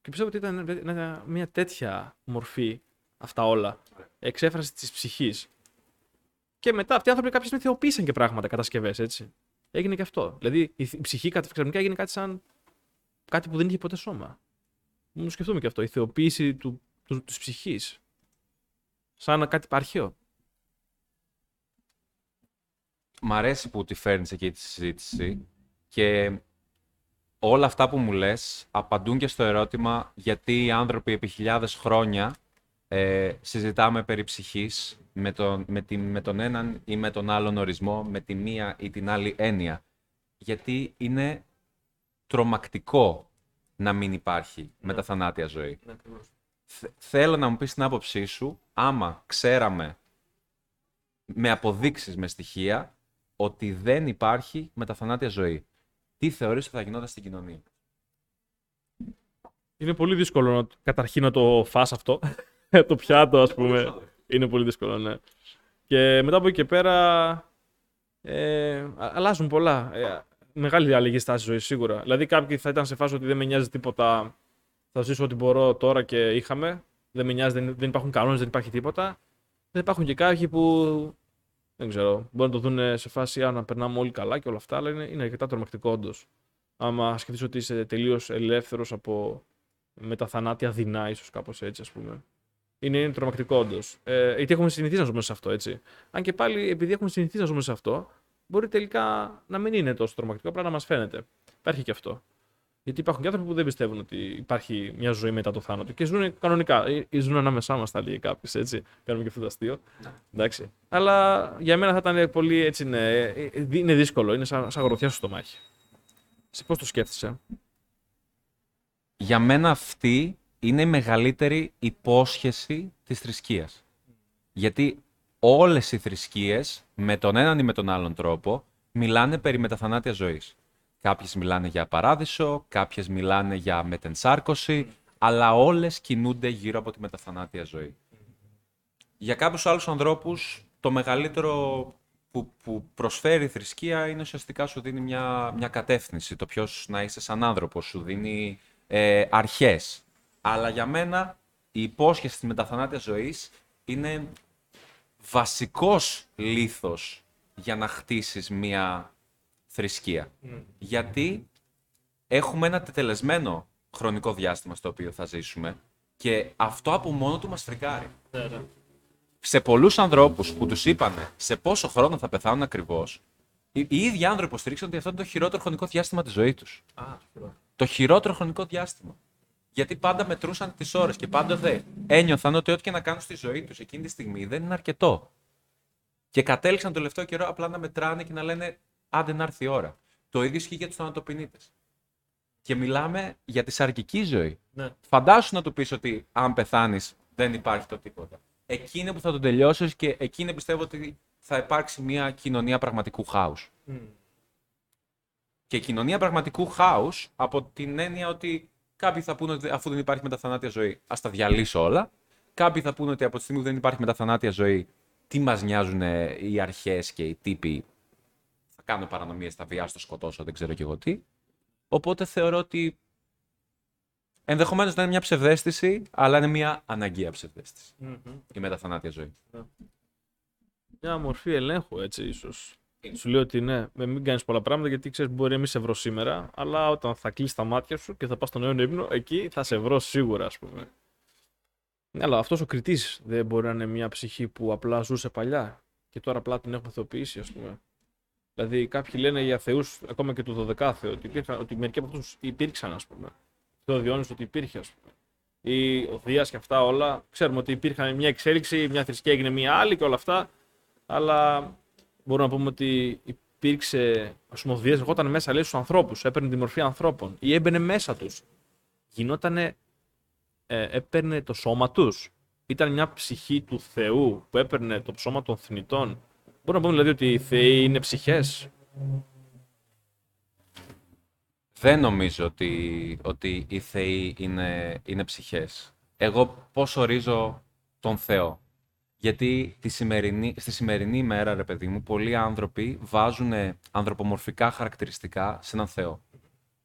Και πιστεύω ότι ήταν μια τέτοια μορφή αυτά όλα. Εξέφραση της ψυχής. Και μετά αυτοί οι άνθρωποι κάποια στιγμή θεοποίησαν και πράγματα, κατασκευές, έτσι. Έγινε και αυτό. Δηλαδή η ψυχή ξαφνικά έγινε κάτι σαν κάτι που δεν είχε ποτέ σώμα. Μου σκεφτούμε και αυτό. Η θεοποίηση του, του, της ψυχής. Σαν κάτι αρχαίο. Μ' αρέσει που τη φέρνεις εκεί τη συζήτηση και όλα αυτά που μου λες απαντούν και στο ερώτημα γιατί οι άνθρωποι επί χιλιάδες χρόνια ε, συζητάμε περί ψυχής με τον, με, τη, με τον έναν ή με τον άλλον ορισμό, με τη μία ή την άλλη έννοια. Γιατί είναι τρομακτικό να μην υπάρχει ναι. θανάτια ζωή. Ναι, θέλω να μου πεις την άποψή σου, άμα ξέραμε με αποδείξεις, με στοιχεία, ότι δεν υπάρχει θανάτια ζωή. Τι θεωρείς ότι θα γινόταν στην κοινωνία; Είναι πολύ δύσκολο καταρχήν να το φας αυτό. το πιάτο, ας πούμε. Είναι πολύ δύσκολο, ναι. Και μετά από εκεί και πέρα. Ε, αλλάζουν πολλά. Ε, μεγάλη αλλαγή στάση ζωή σίγουρα. Δηλαδή, κάποιοι θα ήταν σε φάση ότι δεν με νοιάζει τίποτα. Θα ζήσω ό,τι μπορώ τώρα και είχαμε. Δεν με νοιάζει, δεν, δεν υπάρχουν κανόνες, δεν υπάρχει τίποτα. Δεν υπάρχουν και κάποιοι που. Δεν ξέρω. Μπορεί να το δουν σε φάση να περνάμε όλοι καλά και όλα αυτά, αλλά είναι, είναι αρκετά τρομακτικό όντως. Άμα σκεφτείς ότι είσαι τελείως ελεύθερος από με τα θανάτια δεινά, ίσως κάπως έτσι, ας πούμε. Είναι, είναι τρομακτικό όντως. Ε, γιατί έχουμε συνηθίσει να ζούμε σε αυτό, έτσι. Αν και πάλι επειδή έχουμε συνηθίσει να ζούμε σε αυτό, μπορεί τελικά να μην είναι τόσο τρομακτικό, απλά να μας φαίνεται. Υπάρχει και αυτό. Γιατί υπάρχουν και άνθρωποι που δεν πιστεύουν ότι υπάρχει μια ζωή μετά το θάνατο και ζουν κανονικά. Ή ε, ζουν ανάμεσά μας, θα λέει κάποιος, έτσι. Κάνουμε και αυτό το αστείο. Ναι. Εντάξει. Αλλά για μένα θα ήταν πολύ έτσι, ναι. Ε, είναι δύσκολο. Είναι σαν, σαν γροθιά στο μάχη. Σε πώς το σκέφτεσαι; Για μένα αυτή είναι η μεγαλύτερη υπόσχεση της θρησκείας. Γιατί όλες οι θρησκείες, με τον έναν ή με τον άλλον τρόπο, μιλάνε περί μεταθανάτια ζωής. Κάποιες μιλάνε για παράδεισο, κάποιες μιλάνε για μετενσάρκωση, αλλά όλες κινούνται γύρω από τη μεταθανάτια ζωή. Για κάποιους άλλους ανθρώπους, το μεγαλύτερο που, που προσφέρει η θρησκεία είναι ουσιαστικά σου δίνει μια, μια κατεύθυνση, το ποιος να είσαι σαν άνθρωπος, σου δίνει ε, αρχές. Αλλά για μένα η υπόσχεση της μεταθανάτιας ζωής είναι βασικός λήθος για να χτίσεις μία θρησκεία. Γιατί έχουμε ένα τετελεσμένο χρονικό διάστημα στο οποίο θα ζήσουμε και αυτό από μόνο του μας φρικάρει. Ναι, ναι. Σε πολλούς ανθρώπους που τους είπανε σε πόσο χρόνο θα πεθάνουν ακριβώς, οι, ίδιοι άνθρωποι υποστηρίξαν ότι αυτό είναι το χειρότερο χρονικό διάστημα της ζωής τους. το χειρότερο χρονικό διάστημα. Γιατί πάντα μετρούσαν τις ώρες και πάντα δε ένιωθαν ότι ό,τι και να κάνουν στη ζωή τους εκείνη τη στιγμή δεν είναι αρκετό. Και κατέληξαν το τελευταίο καιρό απλά να μετράνε και να λένε άντε να έρθει η ώρα. Το ίδιο ισχύει για τους θανατοπινίτες. Και μιλάμε για τη σαρκική ζωή. Ναι. Φαντάσου να του πεις ότι αν πεθάνεις δεν υπάρχει το τίποτα. Εκείνη που θα τον τελειώσεις και εκείνη πιστεύω ότι θα υπάρξει μια κοινωνία πραγματικού χάους. Και κοινωνία πραγματικού χάους από την έννοια ότι κάποιοι θα πούνε ότι αφού δεν υπάρχει μεταθανάτια ζωή, ας τα διαλύσω όλα. Κάποιοι θα πούνε ότι από τη στιγμή που δεν υπάρχει μεταθανάτια ζωή, τι μας νοιάζουν οι αρχές και οι τύποι; Θα κάνω παρανομίες, θα βιάσω, θα σκοτώσω, δεν ξέρω και εγώ τι. Οπότε θεωρώ ότι ενδεχομένως να είναι μια ψευδέστηση, αλλά είναι μια αναγκαία ψευδέστηση. Η μεταθανάτια ζωή. Μια μορφή ελέγχου, έτσι, ίσως. Σου λέω ότι ναι, με μην κάνεις πολλά πράγματα γιατί ξέρεις μπορεί να μην σε βρω σήμερα, αλλά όταν θα κλείσει τα μάτια σου και θα πας στον αιώνιο ύπνο, εκεί θα σε βρω σίγουρα, ας πούμε. Ναι, αλλά αυτός ο κριτής δεν μπορεί να είναι μια ψυχή που απλά ζούσε παλιά και τώρα απλά την έχουμε θεοποιήσει, ας πούμε. Δηλαδή, κάποιοι λένε για θεούς, ακόμα και του 12 Θεού, ότι, υπήρχαν, ότι μερικοί από αυτούς υπήρξαν, ας πούμε. Θεό Διόνυσο ότι υπήρχε, ας πούμε. Ή ο Δία και αυτά όλα. Ξέρουμε ότι υπήρχαν μια εξέλιξη, μια θρησκεία έγινε μια άλλη και όλα αυτά. Αλλά μπορούμε να πούμε ότι υπήρξε. Α πούμε, ο Δίας ερχόταν μέσα, λέει, στους ανθρώπους, έπαιρνε τη μορφή ανθρώπων ή έμπαινε μέσα τους. Γινότανε. Ε, έπαιρνε το σώμα τους. Ήταν μια ψυχή του Θεού που έπαιρνε το σώμα των θνητών. Μπορούμε να πούμε δηλαδή ότι οι Θεοί είναι ψυχές. Δεν νομίζω ότι, ότι οι θεοί είναι, είναι ψυχές. Εγώ πώς ορίζω τον Θεό; Γιατί τη σημερινή, στη σημερινή ημέρα, ρε παιδί μου, πολλοί άνθρωποι βάζουν ανθρωπομορφικά χαρακτηριστικά σε έναν Θεό.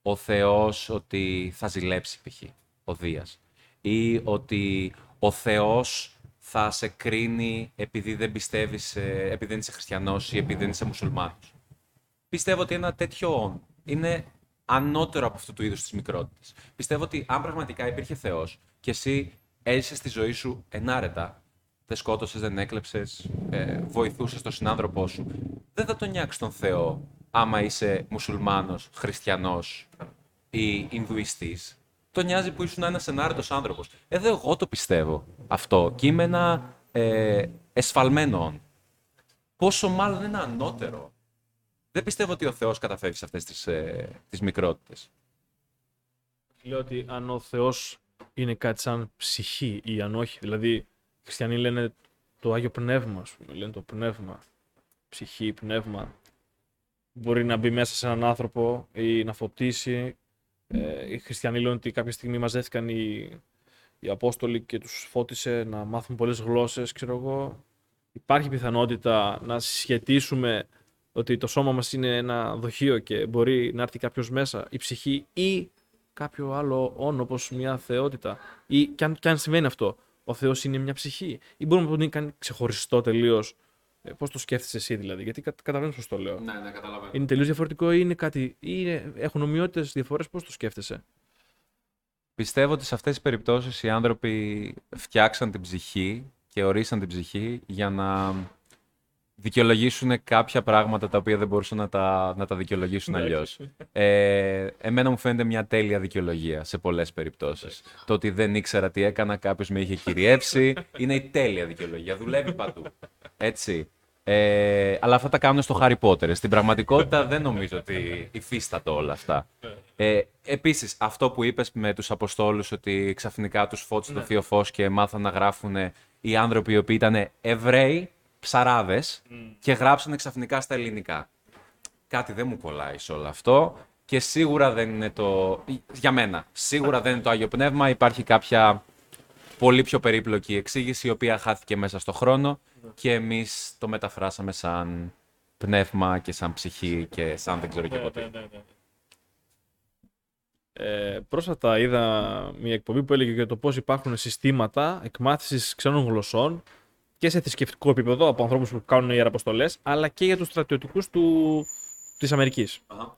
Ο Θεός ότι θα ζηλέψει π.χ. ο Δίας. Ή ότι ο Θεός θα σε κρίνει επειδή δεν πιστεύεις, ε, επειδή δεν είσαι χριστιανός ή επειδή δεν είσαι μουσουλμάνος. Πιστεύω ότι ένα τέτοιο είναι ανώτερο από αυτού του είδους της μικρότητας. Πιστεύω ότι αν πραγματικά υπήρχε Θεός και εσύ έζησες τη ζωή σου ενάρετα, δεν σκότωσες, δεν έκλεψες, ε, βοηθούσες τον συνάνθρωπό σου, δεν θα τον νιάξεις τον Θεό άμα είσαι μουσουλμάνος, χριστιανός ή Ινδουιστής. Το νοιάζει που ήσουν ένας ενάρετος άνθρωπος. Εδώ εγώ το πιστεύω αυτό και είμαι ένα ε, εσφαλμένο. Πόσο μάλλον είναι ανώτερο. Δεν πιστεύω ότι ο Θεός καταφεύγει σε αυτές τις, ε, τις μικρότητες. Λέω ότι αν ο Θεός είναι κάτι σαν ψυχή ή αν όχι. Δηλαδή, οι χριστιανοί λένε το Άγιο Πνεύμα, ας πούμε. Λένε το πνεύμα. Ψυχή, πνεύμα. Μπορεί να μπει μέσα σε έναν άνθρωπο ή να φωτίσει. Ε, οι χριστιανοί λένε ότι κάποια στιγμή μαζεύτηκαν οι, οι Απόστολοι και τους φώτισε να μάθουν πολλές γλώσσες, ξέρω εγώ. Υπάρχει πιθανότητα να συσχετίσουμε ότι το σώμα μας είναι ένα δοχείο και μπορεί να έρθει κάποιος μέσα, η ψυχή ή κάποιο άλλο όν, όπως μια θεότητα. Ή και αν, και αν συμβαίνει αυτό, ο Θεός είναι μια ψυχή. Ή μπορούμε να πούμε ότι είναι κάτι ξεχωριστό τελείως. Ε, Πώς το σκέφτεσαι εσύ δηλαδή, γιατί κα, καταλαβαίνεις πώς το λέω. Ναι, ναι, καταλαβαίνω. Είναι τελείως διαφορετικό ή είναι κάτι. ή είναι, έχουν ομοιότητες διαφορές, πώς το σκέφτεσαι; Πιστεύω ότι σε αυτές τις περιπτώσεις οι άνθρωποι φτιάξαν την ψυχή και ορίσαν την ψυχή για να δικαιολογήσουν κάποια πράγματα τα οποία δεν μπορούσαν να τα, να τα δικαιολογήσουν Ναι. αλλιώς. Ε, εμένα μου φαίνεται μια τέλεια δικαιολογία σε πολλές περιπτώσεις. Το ότι δεν ήξερα τι έκανα, κάποιος με είχε κυριεύσει, είναι η τέλεια δικαιολογία. Δουλεύει παντού. Έτσι. Ε, αλλά αυτά τα κάνουν στο Harry Potter. Στην πραγματικότητα δεν νομίζω ότι υφίστατο όλα αυτά. Ε, Επίσης, αυτό που είπες με τους Αποστόλους ότι ξαφνικά τους φώτισε το θείο φως και μάθαν να γράφουν οι άνθρωποι οι οποίοι ήταν Εβραίοι, ψαράδες και γράψανε ξαφνικά στα ελληνικά. Κάτι δεν μου κολλάει σε όλο αυτό και σίγουρα δεν είναι το. Για μένα, σίγουρα δεν είναι το Άγιο Πνεύμα. Υπάρχει κάποια πολύ πιο περίπλοκη εξήγηση η οποία χάθηκε μέσα στο χρόνο και εμείς το μεταφράσαμε σαν πνεύμα και σαν ψυχή και σαν δεν ξέρω και εγώ τι. Ε, πρόσφατα είδα μια εκπομπή που έλεγε για το πώς υπάρχουν συστήματα εκμάθησης ξένων γλωσσών και σε θρησκευτικό επίπεδο από ανθρώπους που κάνουν ιεραποστολές, αλλά και για τους στρατιωτικούς του... της Αμερικής. Αχα.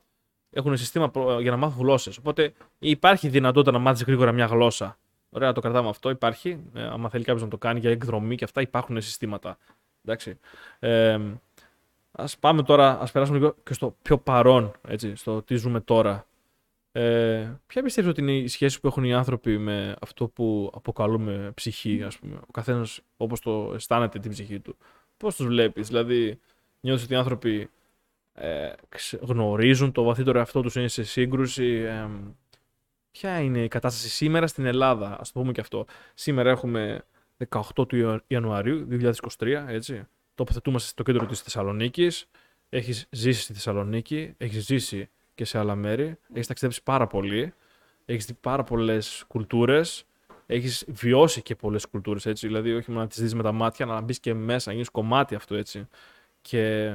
Έχουν σύστημα προ- για να μάθουν γλώσσες. Οπότε υπάρχει δυνατότητα να μάθεις γρήγορα μια γλώσσα. Ωραία, το κρατάμε αυτό, υπάρχει. Ε, άμα θέλει κάποιος να το κάνει για εκδρομή και αυτά, υπάρχουν συστήματα. Εντάξει. Ε, ας πάμε τώρα, ας περάσουμε λίγο και στο πιο παρόν, έτσι, στο τι ζούμε τώρα. Ε, ποια πιστεύεις ότι είναι η σχέση που έχουν οι άνθρωποι με αυτό που αποκαλούμε ψυχή, ας πούμε; Ο καθένας όπως το αισθάνεται την ψυχή του. Πώς τους βλέπεις, δηλαδή νιώθεις ότι οι άνθρωποι ε, γνωρίζουν το βαθύτερο εαυτό τους, είναι σε σύγκρουση. Ε, ποια είναι η κατάσταση σήμερα στην Ελλάδα, ας το πούμε και αυτό. Σήμερα έχουμε 18 του Ιανουαρίου 2023, έτσι. Τοποθετούμαστε στο κέντρο της Θεσσαλονίκης. Έχεις ζήσει στη Θεσσαλονίκη, έχεις ζήσει και σε άλλα μέρη. Έχεις ταξιδέψει πάρα πολύ. Έχεις δει πάρα πολλές κουλτούρες. Έχεις βιώσει και πολλές κουλτούρες έτσι. Δηλαδή, όχι μόνο να τις δεις με τα μάτια, αλλά να μπεις και μέσα, να γίνεις κομμάτι αυτό έτσι. Και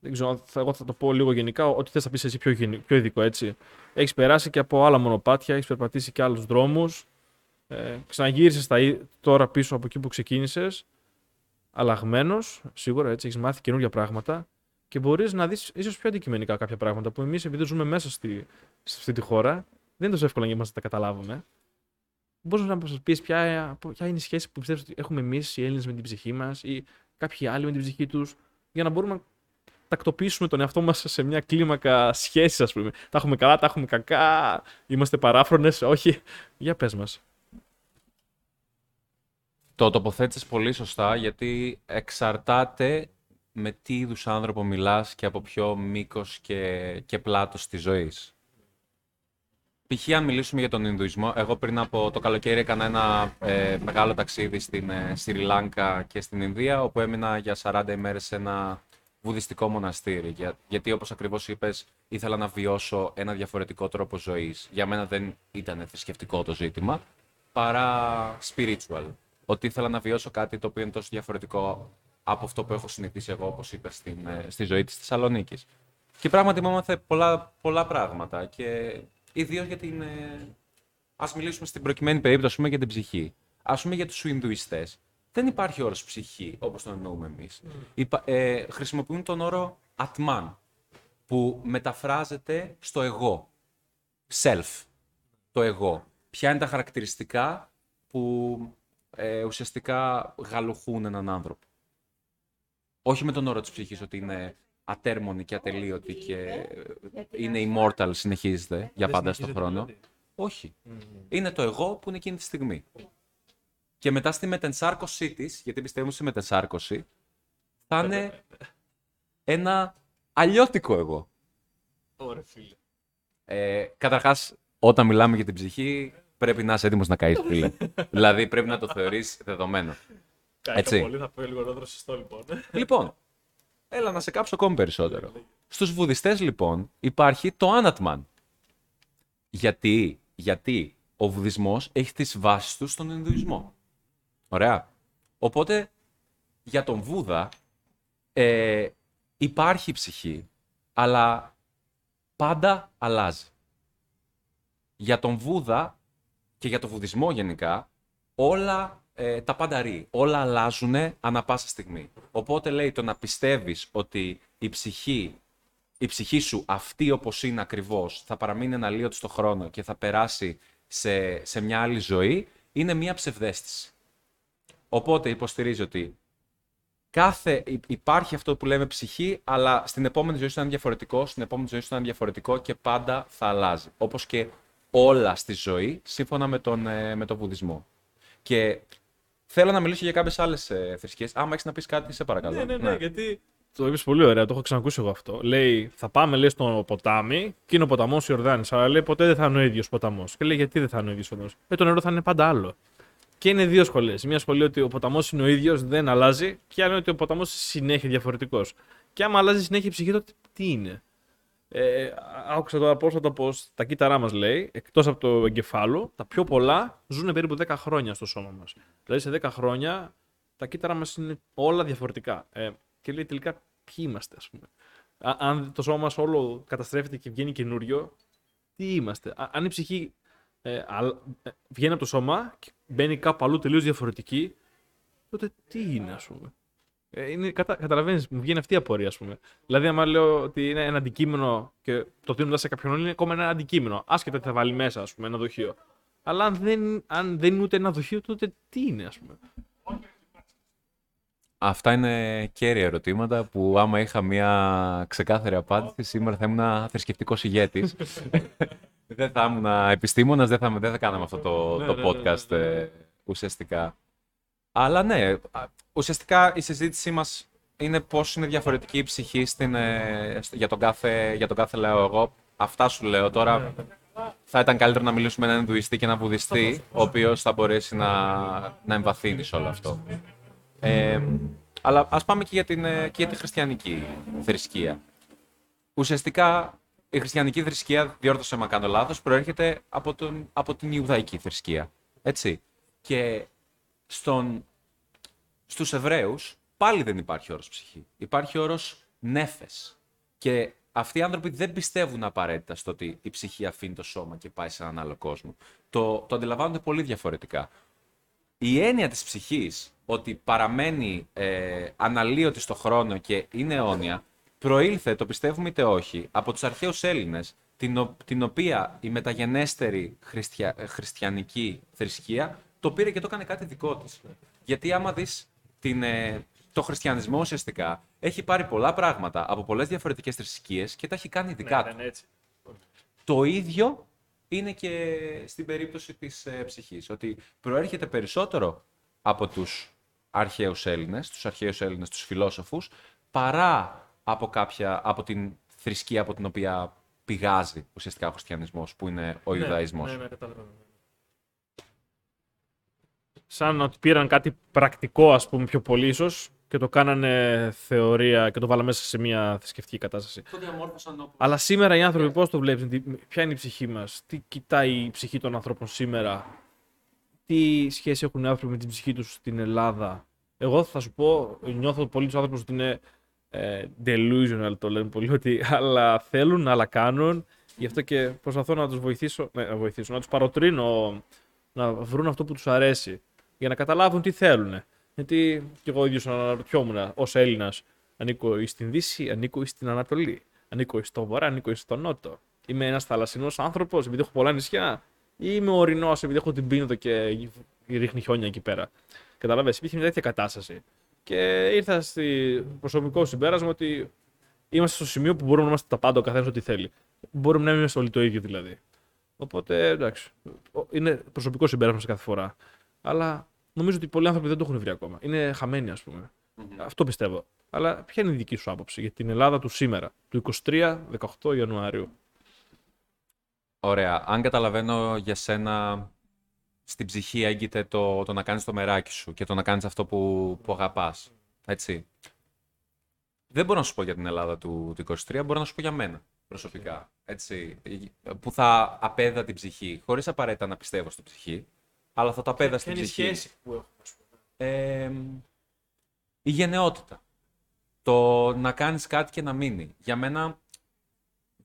δεν ξέρω, θα, εγώ θα το πω λίγο γενικά, ό,τι θες να πεις εσύ πιο, πιο ειδικό έτσι. Έχεις περάσει και από άλλα μονοπάτια, έχεις περπατήσει και άλλους δρόμους. Ε, Ξαναγύρισες τώρα πίσω από εκεί που ξεκίνησες. Αλλαγμένος, σίγουρα έτσι, έχεις μάθει καινούργια πράγματα και μπορείς να δεις ίσως πιο αντικειμενικά κάποια πράγματα που εμείς, επειδή ζούμε μέσα στη, σε αυτή τη χώρα, δεν είναι τόσο εύκολο για μα να τα καταλάβουμε. Μπορείς να μας πεις ποια, ποια είναι η σχέση που πιστεύεις ότι έχουμε εμείς οι Έλληνες με την ψυχή μας ή κάποιοι άλλοι με την ψυχή τους, για να μπορούμε να τακτοποιήσουμε τον εαυτό μας σε μια κλίμακα σχέση, ας πούμε. Τα έχουμε καλά, τα έχουμε κακά, είμαστε παράφρονες, όχι. Για πες μας. Το τοποθέτησες πολύ σωστά γιατί εξαρτάται με τι είδους άνθρωπο μιλάς και από ποιο μήκος και, και πλάτος της ζωής; Π.χ. αν μιλήσουμε για τον Ινδουισμό, εγώ πριν από το καλοκαίρι έκανα ένα ε, μεγάλο ταξίδι στην ε, Σρι Λάνκα και στην Ινδία, όπου έμεινα για 40 ημέρες σε ένα βουδιστικό μοναστήρι. Για, γιατί όπως ακριβώς είπες, ήθελα να βιώσω ένα διαφορετικό τρόπο ζωής. Για μένα δεν ήταν θρησκευτικό το ζήτημα, παρά spiritual. Ότι ήθελα να βιώσω κάτι το οποίο είναι τόσο διαφορετικό από αυτό που έχω συνηθίσει εγώ, όπως είπες, στην, ε, στη ζωή της Θεσσαλονίκης. Και πράγματι μου έμαθε πολλά, πολλά πράγματα. Και ιδίως για την. Ε, Α μιλήσουμε στην προκειμένη περίπτωση πούμε, για την ψυχή. Α πούμε για τους Ινδουιστέ. Δεν υπάρχει όρος ψυχή όπως τον εννοούμε εμείς. Mm. Ε, χρησιμοποιούν τον όρο Ατμάν, που μεταφράζεται στο εγώ. Self. Το εγώ. Ποια είναι τα χαρακτηριστικά που ε, ουσιαστικά γαλουχούν έναν άνθρωπο όχι με τον όρο της ψυχής ότι είναι ατέρμονη και ατελείωτη και είναι immortal, συνεχίζεται για πάντα στον χρόνο. Δηλαδή. Όχι. Είναι το εγώ που είναι εκείνη τη στιγμή. Και μετά στη μετενσάρκωσή της, γιατί πιστεύουμε στη μετενσάρκωση, θα είναι ένα αλλιώτικο εγώ. Ωραία, φίλε. Ε, Καταρχάς, όταν μιλάμε για την ψυχή, πρέπει να είσαι έτοιμος να καείς, φίλε. δηλαδή, πρέπει να το θεωρείς δεδομένο. Έτσι. πολύ, θα πω λίγο σωστό λοιπόν. Λοιπόν, έλα να σε κάψω ακόμη περισσότερο. Στους βουδιστές λοιπόν υπάρχει το άνατμαν. Γιατί, γιατί ο βουδισμός έχει τις βάσεις του στον Ινδουισμό. Ωραία. Οπότε για τον Βούδα ε, υπάρχει ψυχή, αλλά πάντα αλλάζει. Για τον Βούδα και για τον βουδισμό γενικά, όλα ε, τα πάντα ρί. Όλα αλλάζουν ανά πάσα στιγμή. Οπότε λέει το να πιστεύεις ότι η ψυχή, η ψυχή σου αυτή όπως είναι ακριβώς θα παραμείνει ένα στο χρόνο και θα περάσει σε, σε μια άλλη ζωή είναι μια ψευδέστηση. Οπότε υποστηρίζει ότι κάθε, υπάρχει αυτό που λέμε ψυχή, αλλά στην επόμενη ζωή σου θα είναι διαφορετικό, στην επόμενη ζωή σου θα είναι διαφορετικό και πάντα θα αλλάζει. Όπως και όλα στη ζωή, σύμφωνα με τον, ε, με τον βουδισμό. Και Θέλω να μιλήσω για κάποιες άλλες θρησκείες. Άμα έχεις να πεις κάτι, σε παρακαλώ. Ναι, ναι, ναι, ναι. γιατί το είπες πολύ ωραία, το έχω ξανακούσει εγώ αυτό. Λέει, θα πάμε λέει, στο ποτάμι και είναι ο ποταμός Ιορδάνης. Αλλά λέει, ποτέ δεν θα είναι ο ίδιος ποταμός. Και λέει, γιατί δεν θα είναι ο ίδιος ποταμός. Ε, το νερό θα είναι πάντα άλλο. Και είναι δύο σχολές. Μία σχολή ότι ο ποταμός είναι ο ίδιος, δεν αλλάζει, και άλλη ότι ο ποταμός συνέχεια διαφορετικός. Και άμα αλλάζει συνέχεια η ψυχή, τότε τι είναι; Ε, άκουσα τώρα πρόσφατα πω τα κύτταρά μας λέει, εκτός από το εγκεφάλου, τα πιο πολλά ζουν περίπου 10 χρόνια στο σώμα μας. Δηλαδή σε 10 χρόνια τα κύτταρά μας είναι όλα διαφορετικά. Ε, και λέει τελικά ποιοι είμαστε, ας πούμε. αν το σώμα μας όλο καταστρέφεται και βγαίνει καινούριο, τι είμαστε. αν η ψυχή ε, ε, βγαίνει από το σώμα και μπαίνει κάπου αλλού τελείως διαφορετική, τότε τι είναι, ας πούμε. Ε, είναι, κατα, καταλαβαίνεις, μου βγαίνει αυτή η απορία, ας πούμε. Δηλαδή, άμα λέω ότι είναι ένα αντικείμενο και το δίνοντα σε κάποιον άλλο, είναι ακόμα ένα αντικείμενο. Άσχετα τι θα βάλει μέσα, ας πούμε, ένα δοχείο. Αλλά αν δεν, αν δεν είναι ούτε ένα δοχείο, τότε τι είναι, ας πούμε. Αυτά είναι κέρια ερωτήματα που άμα είχα μια ξεκάθαρη απάντηση, σήμερα θα ήμουν θρησκευτικός ηγέτης. δεν θα ήμουν επιστήμονας, δεν θα, δεν θα κάναμε αυτό το, Ναι, το ναι, ναι, podcast ναι, ναι. ε, ουσιαστικά. Αλλά ναι, α, ουσιαστικά η συζήτησή μας είναι πώς είναι διαφορετική η ψυχή στην, ε, στο- για, τον κάθε, για τον κάθε λέω εγώ. Αυτά σου λέω Ναι, τώρα. Θα ήταν καλύτερο να μιλήσουμε με έναν Ινδουιστή και έναν Βουδιστή, ο οποίος θα μπορέσει να, να εμβαθύνει σε όλο αυτό. Ε, αλλά ας πάμε και για, την, ε, και για τη χριστιανική θρησκεία. Ουσιαστικά η χριστιανική θρησκεία, διόρθωσε με αν κάνω λάθος, προέρχεται από, τον, από την Ιουδαϊκή θρησκεία. Έτσι. Και στον, στους Εβραίους πάλι δεν υπάρχει όρος ψυχή. Υπάρχει όρος νέφες. Και αυτοί οι άνθρωποι δεν πιστεύουν απαραίτητα στο ότι η ψυχή αφήνει το σώμα και πάει σε έναν άλλο κόσμο. Το, το αντιλαμβάνονται πολύ διαφορετικά. Η έννοια της ψυχής, ότι παραμένει ε, αναλύωτη στο χρόνο και είναι αιώνια, προήλθε, το πιστεύουμε είτε όχι, από τους αρχαίους Έλληνες, την, ο- την οποία η μεταγενέστερη χριστια, ε, χριστιανική θρησκεία το πήρε και το έκανε κάτι δικό της. Γιατί άμα δεις την, ε, το χριστιανισμό ουσιαστικά, έχει πάρει πολλά πράγματα από πολλές διαφορετικές θρησκείες και τα έχει κάνει δικά του. Ναι, έτσι. Το ίδιο είναι και στην περίπτωση της ε, ψυχής, ότι προέρχεται περισσότερο από τους αρχαίους Έλληνες, τους αρχαίους Έλληνες, τους φιλόσοφους, παρά από, κάποια, από την θρησκεία από την οποία πηγάζει ουσιαστικά ο χριστιανισμός, που είναι ο Ιουδαϊσμός. Ναι, ναι, κατάλαβα. Σαν ότι πήραν κάτι πρακτικό, ας πούμε, πιο πολύ ίσως και το κάνανε θεωρία και το βάλαμε μέσα σε μια θρησκευτική κατάσταση. Το διαμόρφωσαν όπως... Αλλά σήμερα οι άνθρωποι πώς το βλέπουν, τι- ποια είναι η ψυχή μας, τι κοιτάει η ψυχή των ανθρώπων σήμερα, τι σχέση έχουν οι άνθρωποι με την ψυχή τους στην Ελλάδα. Εγώ θα σου πω, νιώθω πολύ τους άνθρωπους ότι είναι ε, delusional το λένε πολύ, ότι άλλα θέλουν, άλλα κάνουν. Γι' αυτό και προσπαθώ να τους βοηθήσω, ναι, να βοηθήσω, να τους παροτρύνω να βρουν αυτό που τους αρέσει, για να καταλάβουν τι θέλουν. Γιατί κι εγώ ίδιος αναρωτιόμουν ως Έλληνας, ανήκω εις στην Δύση, ανήκω εις στην Ανατολή, ανήκω εις στο Βορρά, ανήκω εις στο Νότο. Είμαι ένας θαλασσινός άνθρωπος επειδή έχω πολλά νησιά ή είμαι ορεινός επειδή έχω την πίνοδο και ρίχνει χιόνια εκεί πέρα. Καταλαβες, υπήρχε μια τέτοια κατάσταση. Και ήρθα στο προσωπικό συμπέρασμα ότι είμαστε στο σημείο που μπορούμε να είμαστε τα πάντα ο καθένας ό,τι θέλει. Μπορούμε να είμαστε όλοι το ίδιο δηλαδή. Οπότε εντάξει. ο- Είναι προσωπικό συμπέρασμα σε κάθε φορά. Αλλά νομίζω ότι πολλοί άνθρωποι δεν το έχουν βρει ακόμα. Είναι χαμένοι, ας πούμε. Αυτό πιστεύω. Αλλά ποια είναι η δική σου άποψη για την Ελλάδα του σήμερα, του 23-18 Ιανουαρίου; Ωραία. Αν καταλαβαίνω για σένα, στην ψυχή έγκυται το, το να κάνεις το μεράκι σου και το να κάνεις αυτό που, που αγαπάς. Έτσι. Δεν μπορώ να σου πω για την Ελλάδα του, του 23, μπορώ να σου πω για μένα προσωπικά. Έτσι. Που θα απέδα την ψυχή, χωρίς απαραίτητα να πιστεύω στην ψυχή, αλλά θα το απέδα στην ψυχή. που έχουμε, ας πούμε; Ε, η γενναιότητα. Το να κάνεις κάτι και να μείνει. Για μένα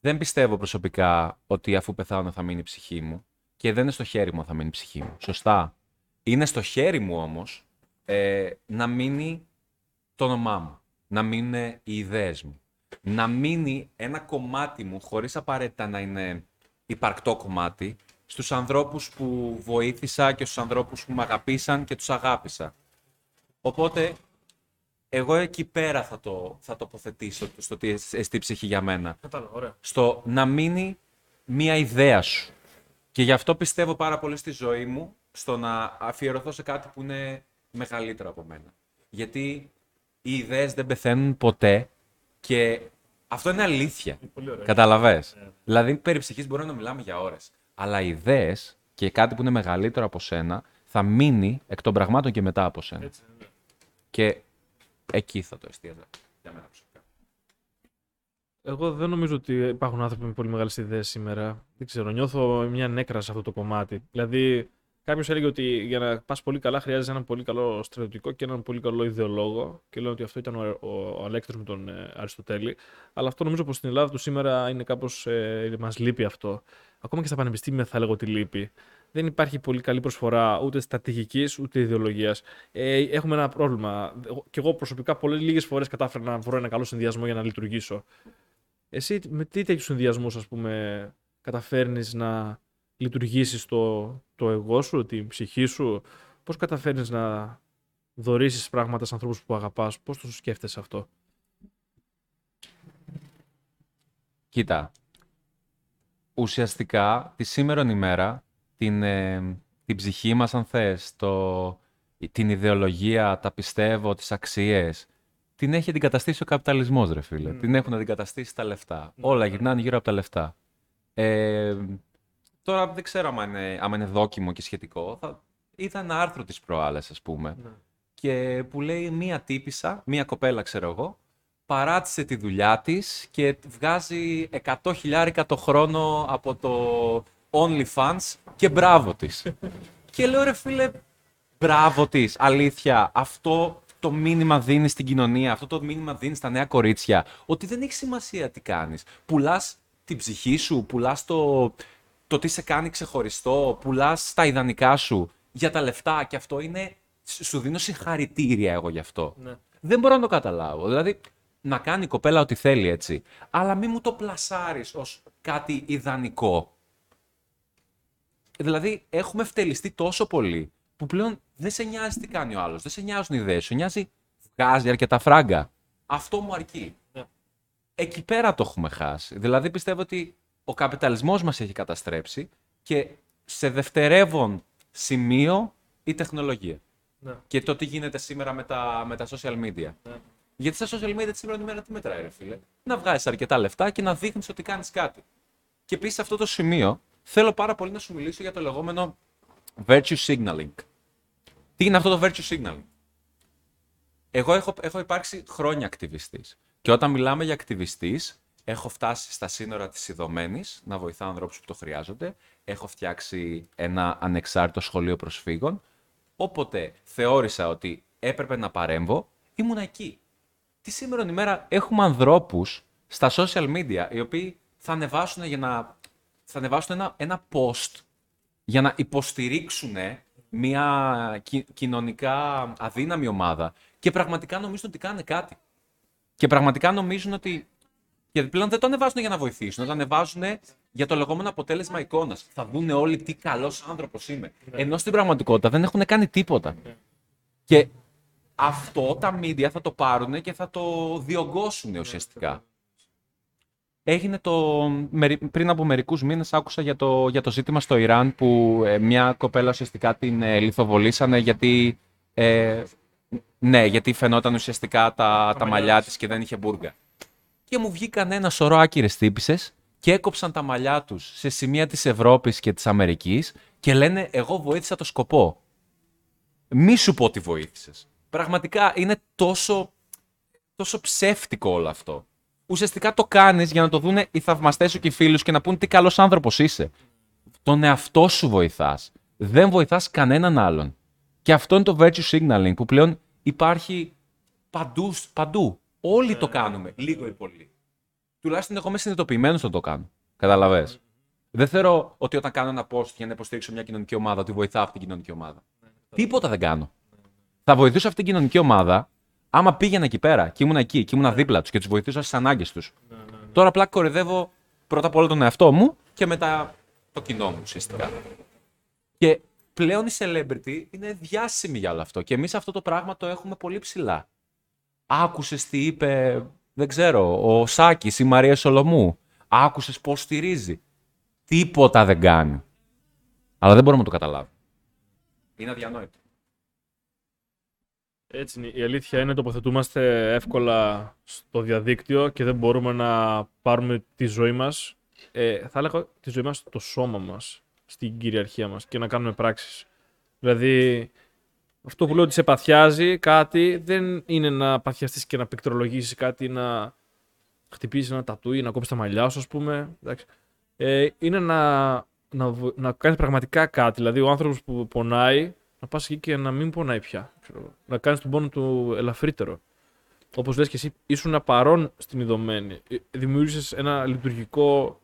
δεν πιστεύω προσωπικά ότι αφού πεθάνω θα μείνει η ψυχή μου και δεν είναι στο χέρι μου αν θα μείνει η ψυχή μου. Σωστά. Είναι στο χέρι μου όμως ε, να μείνει το όνομά μου. Να μείνουν οι ιδέες μου. Να μείνει ένα κομμάτι μου χωρίς απαραίτητα να είναι υπαρκτό κομμάτι στους ανθρώπους που βοήθησα και στους ανθρώπους που με αγαπήσαν και τους αγάπησα. Οπότε, εγώ εκεί πέρα θα το θα τοποθετήσω στο τι εστί ψυχή για μένα. Κατάλαβα, ωραία. Στο να μείνει μία ιδέα σου. Και γι' αυτό πιστεύω πάρα πολύ στη ζωή μου, στο να αφιερωθώ σε κάτι που είναι μεγαλύτερο από μένα. Γιατί οι ιδέες δεν πεθαίνουν ποτέ και αυτό είναι αλήθεια. Πολύ ωραία. Καταλαβες; Δηλαδή, περί ψυχής μπορούμε να μιλάμε για ώρες. Αλλά οι ιδέες και κάτι που είναι μεγαλύτερο από σένα θα μείνει εκ των πραγμάτων και μετά από σένα. Έτσι, ναι. Και εκεί θα το εστίαζα για μένα προσωπικά. Εγώ δεν νομίζω ότι υπάρχουν άνθρωποι με πολύ μεγάλες ιδέες σήμερα. Δεν ξέρω, νιώθω μια νέκρα σε αυτό το κομμάτι. Δηλαδή, κάποιος έλεγε ότι για να πας πολύ καλά χρειάζεται έναν πολύ καλό στρατιωτικό και έναν πολύ καλό ιδεολόγο. Και λέω ότι αυτό ήταν ο, ο, ο Αλέκτρος με τον ε, Αριστοτέλη. Αλλά αυτό νομίζω πως στην Ελλάδα του σήμερα είναι κάπως. Ε, μας λείπει αυτό. Ακόμα και στα πανεπιστήμια θα έλεγα ότι λείπει. Δεν υπάρχει πολύ καλή προσφορά ούτε στρατηγικής ούτε ιδεολογίας. Ε, έχουμε ένα πρόβλημα. Και εγώ προσωπικά πολλές λίγες φορές κατάφερα να βρω ένα καλό συνδυασμό για να λειτουργήσω. Εσύ με τι τέτοιους συνδυασμούς, ας πούμε, καταφέρνεις να λειτουργήσει το, το εγώ σου, την ψυχή σου, πώς καταφέρνεις να δωρήσεις πράγματα σε ανθρώπους που αγαπάς, πώς το σκέφτεσαι αυτό; Κοίτα. ουσιαστικά τη σήμερα ημέρα την, ε, την ψυχή μας, αν θες, το, την ιδεολογία, τα πιστεύω, τις αξίες, την έχει αντικαταστήσει ο καπιταλισμός, ρε φίλε. Την έχουν αντικαταστήσει τα λεφτά. Όλα γυρνάνε γύρω από τα λεφτά. Ε, τώρα δεν ξέρω αν είναι, άμα είναι δόκιμο και σχετικό. Θα, είδα ένα άρθρο της προάλλες, ας πούμε, και που λέει μία τύπησα, μία κοπέλα ξέρω εγώ, παράτησε τη δουλειά της και βγάζει 100 χιλιάρικα το χρόνο από το OnlyFans και μπράβο της. και λέω ρε φίλε, μπράβο της, αλήθεια, αυτό το μήνυμα δίνεις στην κοινωνία, αυτό το μήνυμα δίνεις στα νέα κορίτσια, ότι δεν έχει σημασία τι κάνεις. Πουλάς την ψυχή σου, πουλάς το, το τι σε κάνει ξεχωριστό, πουλάς τα ιδανικά σου για τα λεφτά και αυτό είναι, σου δίνω συγχαρητήρια εγώ γι' αυτό. Ναι. Δεν μπορώ να το καταλάβω. Δηλαδή, να κάνει η κοπέλα ό,τι θέλει έτσι. Αλλά μην μου το πλασάρεις ως κάτι ιδανικό. Δηλαδή, έχουμε φτελιστεί τόσο πολύ που πλέον δεν σε νοιάζει τι κάνει ο άλλος. Δεν σε νοιάζουν οι ιδέες. Σου νοιάζει βγάζει αρκετά φράγκα. Αυτό μου αρκεί. Ναι. Εκεί πέρα το έχουμε χάσει. Δηλαδή, πιστεύω ότι ο καπιταλισμός μας έχει καταστρέψει και σε δευτερεύον σημείο η τεχνολογία. Ναι. Και το τι γίνεται σήμερα με τα, με τα social media. Ναι. Γιατί στα social media τη σήμερα ημέρα τι μετράει, ρε φίλε; Να βγάζεις αρκετά λεφτά και να δείχνεις ότι κάνεις κάτι. Και επίσης σε αυτό το σημείο θέλω πάρα πολύ να σου μιλήσω για το λεγόμενο virtue signaling. Τι είναι αυτό το virtue signaling; Εγώ έχω, έχω υπάρξει χρόνια ακτιβιστής. Και όταν μιλάμε για ακτιβιστής, έχω φτάσει στα σύνορα της ειδωμένης, να βοηθάω ανθρώπους που το χρειάζονται. Έχω φτιάξει ένα ανεξάρτητο σχολείο προσφύγων. Όποτε θεώρησα ότι έπρεπε να παρέμβω, ήμουν εκεί. Τη σήμερα ημέρα έχουμε ανθρώπους στα social media, οι οποίοι θα ανεβάσουν, για να, θα ανεβάσουν ένα, ένα post για να υποστηρίξουν μια κι- κοινωνικά αδύναμη ομάδα και πραγματικά νομίζουν ότι κάνουν κάτι. Και πραγματικά νομίζουν ότι. Και πλέον δεν το ανεβάζουν για να βοηθήσουν, το ανεβάζουν για το λεγόμενο αποτέλεσμα εικόνας. Θα δούνε όλοι τι καλός άνθρωπος είμαι. Ενώ στην πραγματικότητα δεν έχουν κάνει τίποτα. Και αυτό τα media θα το πάρουν και θα το διωγγώσουν ουσιαστικά. Έγινε το... μερι- Πριν από μερικούς μήνες άκουσα για το, για το ζήτημα στο Ιράν που ε, μια κοπέλα ουσιαστικά την ε, λιθοβολήσανε γιατί... ε, ναι, γιατί φαινόταν ουσιαστικά τα, τα μαλλιά της και δεν είχε μπουργκα. Και μου βγήκαν ένα σωρό άκυρες τύπησες και έκοψαν τα μαλλιά τους σε σημεία της Ευρώπης και της Αμερικής και λένε εγώ βοήθησα το σκοπό. Μη σου πω ότι βοήθησες. Πραγματικά είναι τόσο, τόσο ψεύτικο όλο αυτό. Ουσιαστικά το κάνεις για να το δούνε οι θαυμαστές σου και οι φίλοι σου και να πούν τι καλός άνθρωπος είσαι. Τον εαυτό σου βοηθάς. Δεν βοηθάς κανέναν άλλον. Και αυτό είναι το virtue signaling που πλέον υπάρχει παντού. παντού. Όλοι το κάνουμε, λίγο ή πολύ. Τουλάχιστον εγώ είμαι συνειδητοποιημένος να το κάνω. Καταλαβες. Δεν θεωρώ ότι όταν κάνω ένα post για να υποστηρίξω μια κοινωνική ομάδα, ότι βοηθάω αυτή την κοινωνική ομάδα. Τίποτα δεν κάνω. Θα βοηθήσω αυτή την κοινωνική ομάδα άμα πήγαινα εκεί πέρα και ήμουν εκεί και ήμουν δίπλα τους και τους βοηθούσα στις ανάγκες τους. Τώρα απλά κορυδεύω πρώτα απ' όλα τον εαυτό μου και μετά το κοινό μου ουσιαστικά. Και πλέον η celebrity είναι διάσημη για όλο αυτό. Και εμείς αυτό το πράγμα το έχουμε πολύ ψηλά. Άκουσες τι είπε, δεν ξέρω, ο Σάκης, η Μαρία Σολομού. Άκουσες πώς στηρίζει. Τίποτα δεν κάνει. Αλλά δεν μπορούμε να το καταλάβουμε. Είναι αδιανόητο. Έτσι είναι. Η αλήθεια είναι τοποθετούμαστε εύκολα στο διαδίκτυο και δεν μπορούμε να πάρουμε τη ζωή μας, ε, θα έλεγα τη ζωή μας, το σώμα μας, στην κυριαρχία μας και να κάνουμε πράξεις. Δηλαδή, αυτό που λέω ότι σε παθιάζει κάτι δεν είναι να παθιαστείς και να πληκτρολογήσεις κάτι, να χτυπήσεις ένα τατούι, να κόψεις τα μαλλιά σου, ας πούμε. Εντάξει. Ε, είναι να, να, βο- να κάνεις πραγματικά κάτι. Δηλαδή, ο άνθρωπος που πονάει, να πας εκεί και να μην πονάει πια. Ξέρω, εγώ. να κάνεις τον πόνο του ελαφρύτερο. Όπως λες και εσύ, ήσουν παρόν στην ειδωμένη. Ε, Δημιούργησες ένα λειτουργικό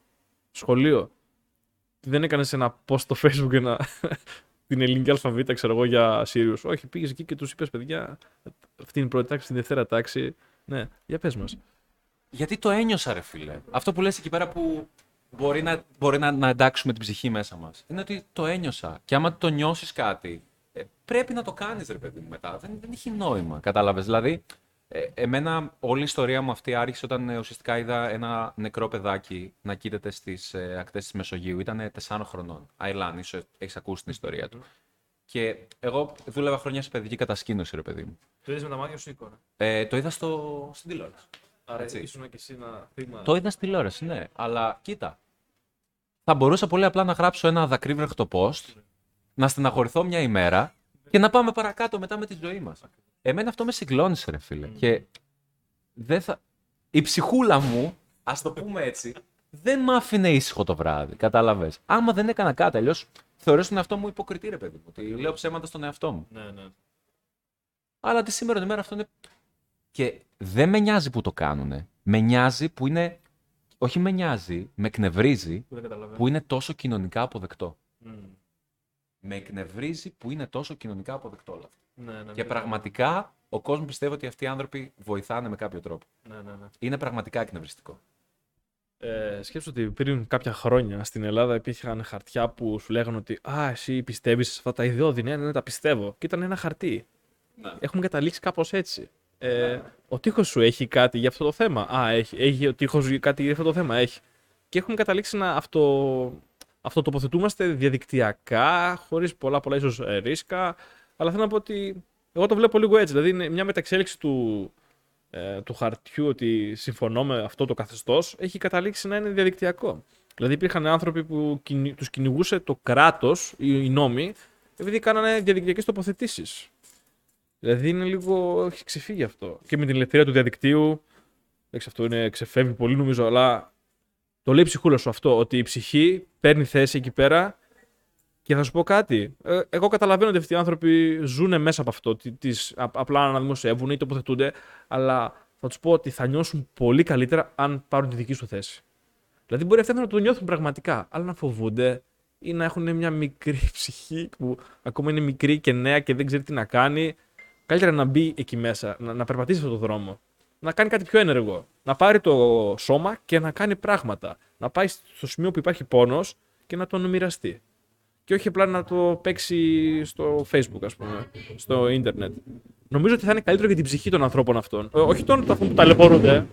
σχολείο. Δεν έκανες ένα post στο facebook ένα, την ελληνική αλφαβήτα, ξέρω εγώ, για Σύριους. Όχι, πήγες εκεί και τους είπες, παιδιά, αυτή είναι η πρώτη τάξη, την δεύτερα τάξη. Ναι, για πες μας. Γιατί το ένιωσα, ρε φίλε. Αυτό που λες εκεί πέρα που μπορεί να, μπορεί να, να εντάξουμε την ψυχή μέσα μας. Είναι ότι το ένιωσα. Και άμα το νιώσεις κάτι, ε, πρέπει να το κάνεις, ρε παιδί μου, μετά. Δεν, δεν έχει νόημα, κατάλαβες. Δηλαδή, Ε, εμένα όλη η ιστορία μου αυτή άρχισε όταν ε, ουσιαστικά είδα ένα νεκρό παιδάκι να κοίταται στις ε, ακτές της Μεσογείου. Ήταν 4 χρονών. Αιλάν, ίσω έχεις ακούσει την ιστορία του. Και εγώ δούλευα χρόνια σε παιδική κατασκήνωση, ρε παιδί μου. Το είδες με τα μάτια σου εικόνα; Ε, το είδα στο... στην τηλεόραση. Άρα Έτσι. ήσουν και εσύ ένα θύμα. Το είδα στη τηλεόραση, ναι. Αλλά κοίτα. Θα μπορούσα πολύ απλά να γράψω ένα δακρύβρεχτο post, να στεναχωρηθώ μια ημέρα και να πάμε παρακάτω μετά με τη ζωή μας. Εμένα αυτό με συγκλώνησε, ρε φίλε. Και δεν θα... η ψυχούλα μου, ας το πούμε έτσι, δεν με άφηνε ήσυχο το βράδυ. Κατάλαβες. Άμα δεν έκανα κάτι, αλλιώς θεωρώ τον εαυτό μου υποκριτή, ρε παιδί μου. Ότι λέω ψέματα στον εαυτό μου. Ναι, ναι. Αλλά τη σήμερα ημέρα αυτό είναι. Και δεν με νοιάζει που το κάνουνε. Με νοιάζει που είναι. Όχι με νοιάζει, με εκνευρίζει Που δεν καταλαβαίνω. που είναι τόσο κοινωνικά αποδεκτό. Μμ. Με εκνευρίζει που είναι τόσο κοινωνικά αποδεκτό όλα αυτά. Ναι, ναι, Και ναι. πραγματικά ο κόσμος πιστεύει ότι αυτοί οι άνθρωποι βοηθάνε με κάποιο τρόπο. Ναι, ναι, ναι. Είναι πραγματικά εκνευριστικό. Ε, σκέψου ότι πριν κάποια χρόνια στην Ελλάδα υπήρχαν χαρτιά που σου λέγανε ότι Α, εσύ πιστεύεις σε αυτά τα ιδεώδη. Ναι, ναι, ναι, τα πιστεύω. Και ήταν ένα χαρτί. Ναι. Έχουμε καταλήξει κάπως έτσι. Ε, ο τείχος σου έχει κάτι για αυτό το θέμα; Α, έχει. Έχει ο τείχος σου κάτι για αυτό το θέμα; Έχει. Και έχουμε καταλήξει να αυτό, αυτοτοποθετούμαστε διαδικτυακά, χωρίς πολλά πολλά ίσως ρίσκα. Αλλά θέλω να πω ότι εγώ το βλέπω λίγο έτσι. Δηλαδή είναι μια μεταξέλιξη του, ε, του χαρτιού ότι συμφωνώ με αυτό το καθεστώς έχει καταλήξει να είναι διαδικτυακό. Δηλαδή υπήρχαν άνθρωποι που κυνη, τους κυνηγούσε το κράτος, οι, οι νόμοι, επειδή κάνανε διαδικτυακές τοποθετήσεις. Δηλαδή είναι λίγο. έχει ξεφύγει αυτό. Και με την ελευθερία του διαδικτύου. Εντάξει, αυτό είναι, ξεφεύγει πολύ νομίζω, αλλά το λέει η ψυχούλα σου αυτό, ότι η ψυχή παίρνει θέση εκεί πέρα και θα σου πω κάτι. Ε, εγώ καταλαβαίνω ότι αυτοί οι άνθρωποι ζουν μέσα από αυτό. τι- Τις, α- απλά να δημοσιεύουν ή τοποθετούνται, αλλά θα τους πω ότι θα νιώσουν πολύ καλύτερα αν πάρουν τη δική σου θέση. Δηλαδή, μπορεί αυτοί να το νιώθουν πραγματικά, αλλά να φοβούνται ή να έχουν μια μικρή ψυχή που ακόμα είναι μικρή και νέα και δεν ξέρει τι να κάνει. Καλύτερα να μπει εκεί μέσα, να, να περπατήσει αυτόν τον δρόμο. Να κάνει κάτι πιο ένεργο. Να πάρει το σώμα και να κάνει πράγματα. Να πάει στο σημείο που υπάρχει πόνος και να τον μοιραστεί και όχι απλά να το παίξει στο facebook ας πούμε, στο ίντερνετ. Νομίζω ότι θα είναι καλύτερο για την ψυχή των ανθρώπων αυτών. Ε, όχι των αυτών που ταλαιπωρούνται,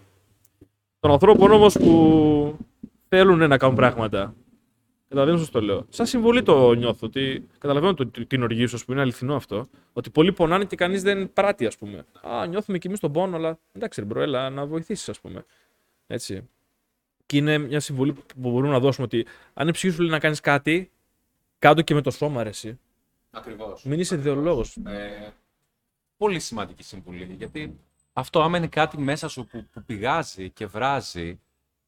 των ανθρώπων όμως που θέλουν να κάνουν πράγματα. Καταλαβαίνω σας το λέω. Σαν συμβολή το νιώθω, ότι καταλαβαίνω το, την οργή σου, ας πούμε, είναι αληθινό αυτό. Ότι πολλοί πονάνε και κανείς δεν πράττει, ας πούμε. Α, νιώθουμε κι εμείς τον πόνο, αλλά εντάξει ρε bro, έλα να βοηθήσεις, ας πούμε. Έτσι. Και είναι μια συμβολή που μπορούμε να δώσουμε ότι αν η ψυχή σου λέει να κάνεις κάτι, κάτω και με το σώμα, ρε, εσύ. Ακριβώς. Μην είσαι ιδεολόγος. Ε, πολύ σημαντική συμβουλή. Γιατί αυτό, άμα είναι κάτι μέσα σου που, που πηγάζει και βράζει,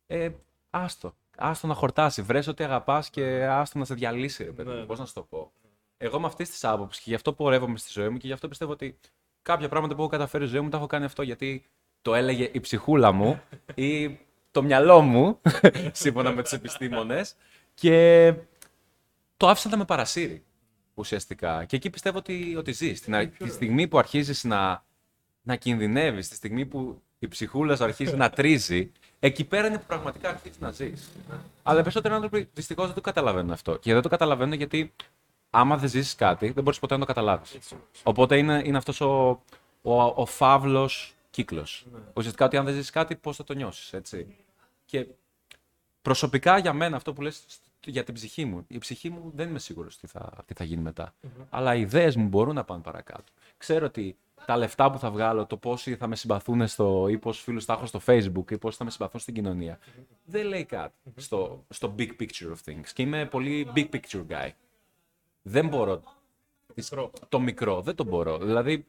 ε, άστο. Άστο να χορτάσει. Βρες ότι αγαπάς και άστο να σε διαλύσει, ρε παιδί. Ναι. μου. Πώς να σου το πω. Εγώ με αυτής της άποψης και γι' αυτό πορεύομαι στη ζωή μου και γι' αυτό πιστεύω ότι κάποια πράγματα που έχω καταφέρει στη ζωή μου τα έχω κάνει αυτό γιατί το έλεγε η ψυχούλα μου ή το μυαλό μου, σύμφωνα με τους επιστήμονες, και το άφησα να με παρασύρει ουσιαστικά. Και εκεί πιστεύω ότι, ότι ζει. Την, αρ- τη στιγμή που αρχίζεις να, να κινδυνεύεις, τη στιγμή που η ψυχούλα σου αρχίζει να τρίζει, εκεί πέρα είναι που πραγματικά αρχίζεις να ζεις. Αλλά οι περισσότεροι άνθρωποι δυστυχώς δεν το καταλαβαίνουν αυτό. Και δεν το καταλαβαίνουν γιατί άμα δεν ζήσει κάτι, δεν μπορείς ποτέ να το καταλάβεις. Οπότε είναι, είναι αυτός ο, ο, ο φαύλος κύκλος. Ουσιαστικά ότι αν δεν ζήσει κάτι, πώς θα το νιώσεις, έτσι. Και προσωπικά για μένα αυτό που λες για την ψυχή μου. Η ψυχή μου δεν είμαι σίγουρος τι θα, τι θα γίνει μετά. Αλλά οι ιδέες μου μπορούν να πάνε παρακάτω. Ξέρω ότι τα λεφτά που θα βγάλω, το πόσοι θα με συμπαθούν στο, ή πόσους φίλους θα έχω στο facebook ή πόσοι θα με συμπαθούν στην κοινωνία, δεν λέει κάτι στο, στο big picture of things. Και είμαι πολύ big picture guy. Δεν μπορώ τις- το μικρό, δεν το μπορώ. Δηλαδή,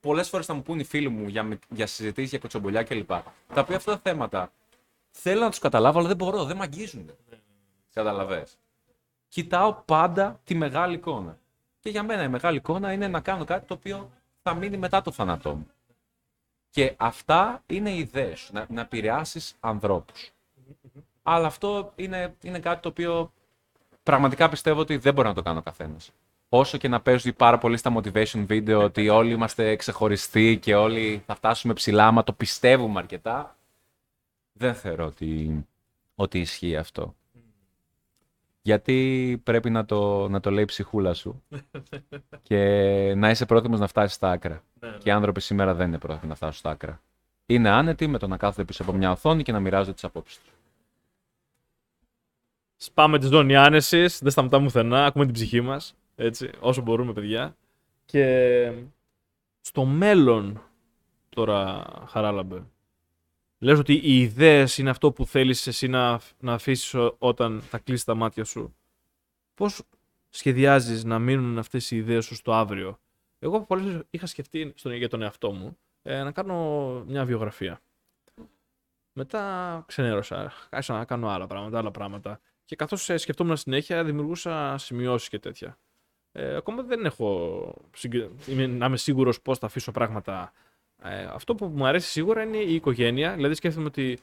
πολλές φορές θα μου πούν οι φίλοι μου για, μι- για συζητήσεις, για κοτσομπολιά κλπ. Τα οποία αυτά τα θέματα θέλω να τους καταλάβω, αλλά δεν μπορώ, δεν μ' αγγίζουν. Καταλαβες. Κοιτάω πάντα τη μεγάλη εικόνα. Και για μένα η μεγάλη εικόνα είναι να κάνω κάτι το οποίο θα μείνει μετά το θάνατό μου. Και αυτά είναι οι ιδέες σου, να, να επηρεάσεις ανθρώπους. Αλλά αυτό είναι, είναι κάτι το οποίο πραγματικά πιστεύω ότι δεν μπορεί να το κάνει ο καθένας. Όσο και να παίζει πάρα πολύ στα motivation video ότι όλοι είμαστε ξεχωριστοί και όλοι θα φτάσουμε ψηλά, άμα το πιστεύουμε αρκετά, δεν θεωρώ ότι, ότι ισχύει αυτό. Γιατί πρέπει να το, να το λέει η ψυχούλα σου και να είσαι πρόθυμος να φτάσεις στα άκρα. Ναι, ναι. Και οι άνθρωποι σήμερα δεν είναι πρόθυμοι να φτάσουν στα άκρα. Είναι άνετοι με το να κάθονται πίσω από μια οθόνη και να μοιράζονται τις απόψεις τους. Σπάμε τη ζώνη άνεσης, δεν σταματάμε πουθενά, ακούμε την ψυχή μας. Έτσι, όσο μπορούμε, παιδιά. Και στο μέλλον, τώρα, Χαράλαμπε, λες ότι οι ιδέες είναι αυτό που θέλεις εσύ να, να αφήσεις ο- όταν θα κλείσεις τα μάτια σου. Πώς σχεδιάζεις να μείνουν αυτές οι ιδέες σου στο αύριο; Εγώ πολλές φορές είχα σκεφτεί στον, για τον εαυτό μου ε, να κάνω μια βιογραφία. Μετά ξενέρωσα, άρχισα να κάνω άλλα πράγματα, άλλα πράγματα. Και καθώς ε, σκεφτόμουν συνέχεια, δημιουργούσα σημειώσεις και τέτοια. Ε, ακόμα δεν έχω συγκε- είμαι, να είμαι σίγουρος πώς θα αφήσω πράγματα. Ε, αυτό που μου αρέσει σίγουρα είναι η οικογένεια. Δηλαδή σκέφτομαι ότι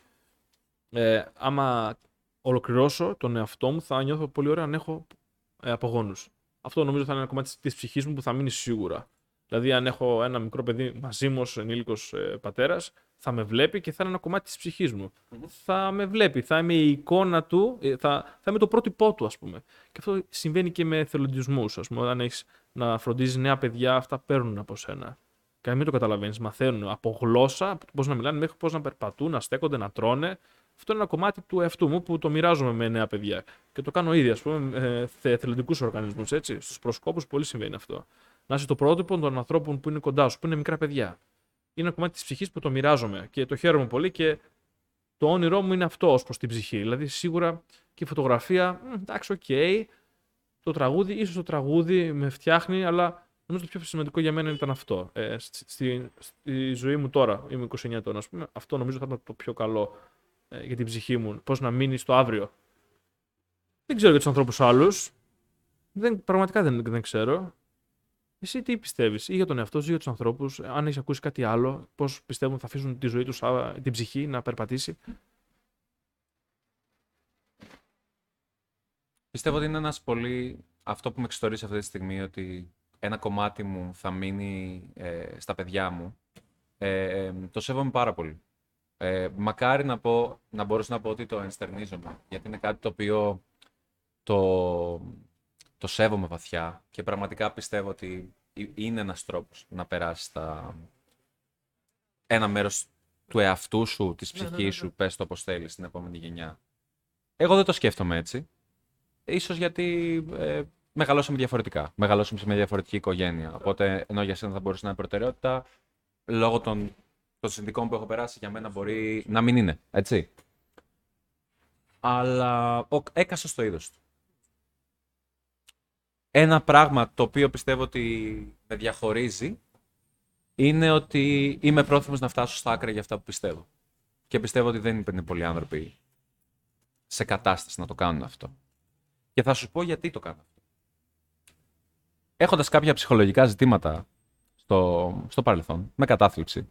ε, άμα ολοκληρώσω τον εαυτό μου θα νιώθω πολύ ωραία αν έχω ε, απογόνους. Αυτό νομίζω θα είναι ένα κομμάτι της ψυχής μου που θα μείνει σίγουρα. Δηλαδή αν έχω ένα μικρό παιδί μαζί μου ως ενήλικος ε, πατέρας θα με βλέπει και θα είναι ένα κομμάτι της ψυχής μου. Θα με βλέπει, θα είμαι η εικόνα του, ε, θα, θα είμαι το πρότυπό του ας πούμε. Και αυτό συμβαίνει και με εθελοντισμούς, ας πούμε. Όταν έχεις να φροντίζεις νέα παιδιά, αυτά παίρνουν από σένα. Και μην το καταλαβαίνεις, μαθαίνουν από γλώσσα, πώς να μιλάνε, μέχρι πώς να περπατούν, να στέκονται, να τρώνε. Αυτό είναι ένα κομμάτι του εαυτού μου που το μοιράζομαι με νέα παιδιά. Και το κάνω ήδη, ας πούμε, ε, σε εθελοντικούς οργανισμούς. Στους προσκόπους πολύ συμβαίνει αυτό. Να είσαι το πρότυπο των ανθρώπων που είναι κοντά σου, που είναι μικρά παιδιά. Είναι ένα κομμάτι της ψυχής που το μοιράζομαι και το χαίρομαι πολύ και το όνειρό μου είναι αυτό ως προς την ψυχή. Δηλαδή, σίγουρα και η φωτογραφία, μ, εντάξει, οκ. Το τραγούδι, ίσως το τραγούδι με φτιάχνει, αλλά νομίζω το πιο σημαντικό για μένα ήταν αυτό. Ε, στη, στη, στη ζωή μου τώρα, είμαι 29 ετών, ας πούμε, αυτό νομίζω θα ήταν το πιο καλό ε, για την ψυχή μου. Πώς να μείνει στο αύριο. Δεν ξέρω για τους ανθρώπους άλλους. Δεν, πραγματικά δεν, δεν ξέρω. Εσύ τι πιστεύεις, ή για τον εαυτό σου, ή για τους ανθρώπους, αν έχεις ακούσει κάτι άλλο, πώς πιστεύουν θα αφήσουν τη ζωή τους, την ψυχή να περπατήσει; Πιστεύω ότι είναι ένας πολύ... Αυτό που με εξιστορίζει αυτή τη στιγμή, ότι ένα κομμάτι μου θα μείνει ε, στα παιδιά μου, ε, το σέβομαι πάρα πολύ. Ε, μακάρι να, πω, να μπορούσα να πω ότι το ενστερνίζομαι, γιατί είναι κάτι το οποίο το, το σέβομαι βαθιά και πραγματικά πιστεύω ότι ε- είναι ένας τρόπος να περάσεις τα... ένα μέρος του εαυτού σου, της Ναι, ναι, ψυχής ναι, σου, ναι. πες το όπως θέλεις, στην επόμενη γενιά. Εγώ δεν το σκέφτομαι έτσι. Ίσως γιατί ε, μεγαλώσαμε διαφορετικά. Μεγαλώσαμε σε μια διαφορετική οικογένεια. Οπότε, ενώ για σένα θα μπορούσε να είναι προτεραιότητα, λόγω των, των συνδικών που έχω περάσει, για μένα μπορεί να μην είναι. Έτσι. Αλλά ο έκασε στο είδος του. Ένα πράγμα το οποίο πιστεύω ότι με διαχωρίζει είναι ότι είμαι πρόθυμος να φτάσω στα άκρα για αυτά που πιστεύω. Και πιστεύω ότι δεν είναι πολλοί άνθρωποι σε κατάσταση να το κάνουν αυτό. Και θα σου πω γιατί το κάνω αυτό. Έχοντας κάποια ψυχολογικά ζητήματα στο, στο παρελθόν, με κατάθλιψη,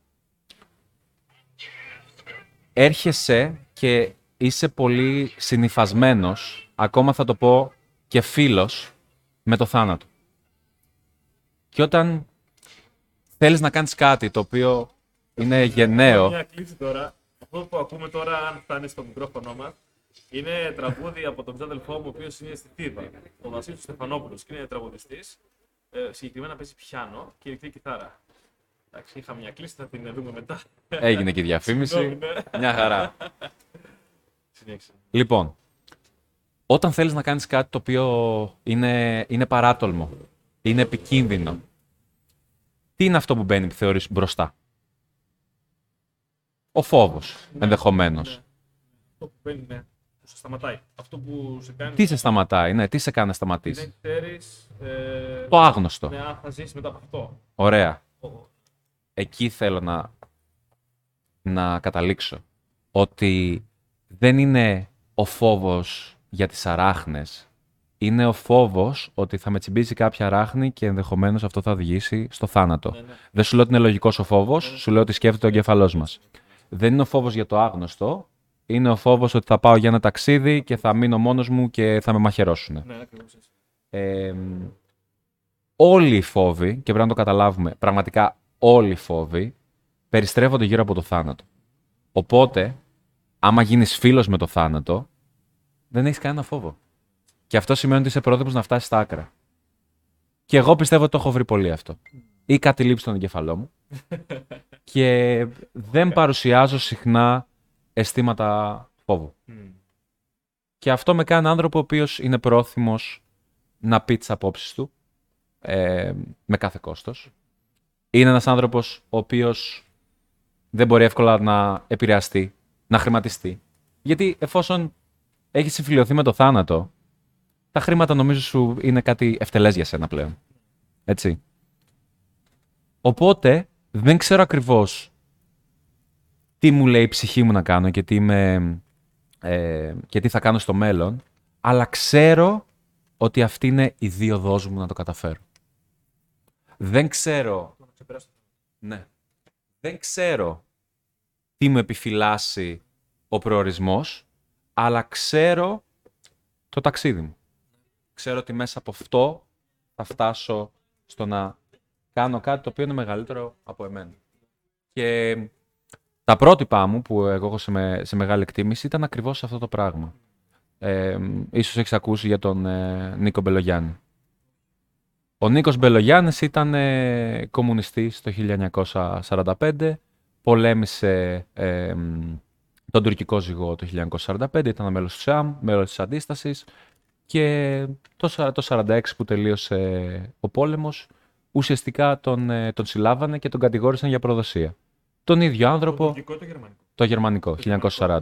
έρχεσαι και είσαι πολύ συνυφασμένος, ακόμα θα το πω και φίλος, με το θάνατο. Και όταν θέλεις να κάνεις κάτι το οποίο είναι γενναίο, Μια κλίση τώρα. Αυτό που ακούμε τώρα, αν φτάνει στο μικρόφωνο μας, είναι τραγούδι από τον ξάδελφό μου, ο οποίος είναι στη Θήβα. Ο Βασίλης Στεφανόπουλος και είναι τραγουδιστής. Ε, συγκεκριμένα παίζει πιάνο και ηλεκτρική κιθάρα. Εντάξει, είχα μια κλίση, θα την δούμε μετά. έγινε και η διαφήμιση, Συγγνώμη, ναι. μια χαρά. Συνέχισε. Λοιπόν, όταν θέλεις να κάνεις κάτι το οποίο είναι, είναι παράτολμο, είναι επικίνδυνο, τι είναι αυτό που μπαίνει, που θεωρείς, μπροστά; Ο φόβος, ενδεχομένως. Ναι. Αυτό που παίρνει, ναι. Που σε σταματάει. Αυτό που σε κάνει. Τι σε σταματάει, ναι, τι σε κάνει να Δεν σταματήσει. ξέρεις. Ε, Το άγνωστο. ναι, αν θα ζήσεις μετά από αυτό. Ωραία. Ο- Εκεί θέλω να, να καταλήξω. Ότι δεν είναι ο φόβος για τις αράχνες. Είναι ο φόβος ότι θα με τσιμπήσει κάποια αράχνη και ενδεχομένως αυτό θα οδηγήσει στο θάνατο. Ναι, ναι. Δεν σου λέω ότι είναι λογικός ο φόβος, σου λέω ότι σκέφτεται ο εγκεφαλός μας. Δεν είναι ο φόβος για το άγνωστο, είναι ο φόβος ότι θα πάω για ένα ταξίδι και θα μείνω μόνος μου και θα με μαχαιρώσουν. Ναι, ακριβώς έτσι. Ε, όλοι οι φόβοι, και πρέπει να το καταλάβουμε, πραγματικά όλοι οι φόβοι, περιστρέφονται γύρω από το θάνατο. Οπότε, άμα γίνεις φίλος με το θάνατο, δεν έχεις κανένα φόβο. Και αυτό σημαίνει ότι είσαι πρόθυμο να φτάσεις στα άκρα. Και εγώ πιστεύω ότι το έχω βρει πολύ αυτό. Ή κάτι λείπει στον εγκεφαλό μου. και δεν παρουσιάζω συχνά αισθήματα φόβου. Και αυτό με κάνει άνθρωπο ο οποίος είναι πρόθυμος να πει τις απόψεις του ε, με κάθε κόστος. Είναι ένας άνθρωπος ο οποίος δεν μπορεί εύκολα να επηρεαστεί, να χρηματιστεί. Γιατί εφόσον έχει συμφιλειωθεί με το θάνατο, τα χρήματα νομίζω σου είναι κάτι ευτελές για σένα πλέον. Έτσι. Οπότε δεν ξέρω ακριβώς τι μου λέει η ψυχή μου να κάνω και τι, ε, και τι θα κάνω στο μέλλον, αλλά ξέρω ότι αυτή είναι η δύο δόση μου να το καταφέρω. Δεν ξέρω... Ναι. Δεν ξέρω τι μου επιφυλάσσει ο προορισμός, αλλά ξέρω το ταξίδι μου. Ξέρω ότι μέσα από αυτό θα φτάσω στο να κάνω κάτι το οποίο είναι μεγαλύτερο από εμένα. Και τα πρότυπά μου που εγώ έχω σε, σε μεγάλη εκτίμηση ήταν ακριβώς αυτό το πράγμα. Ε, ίσως έχεις ακούσει για τον ε, Νίκο Μπελογιάννη. Ο Νίκος Μπελογιάννης ήταν ε, κομμουνιστής το 1945, πολέμησε ε, τον τουρκικό ζυγό το 1945, ήταν μέλος του ΣΑΜ, μέλος της Αντίστασης και το, το 1946 που τελείωσε ο πόλεμος ουσιαστικά τον, ε, τον συλλάβανε και τον κατηγόρησαν για προδοσία. Τον ίδιο άνθρωπο... Το τουρκικό ή το γερμανικό; Το γερμανικό, 1940.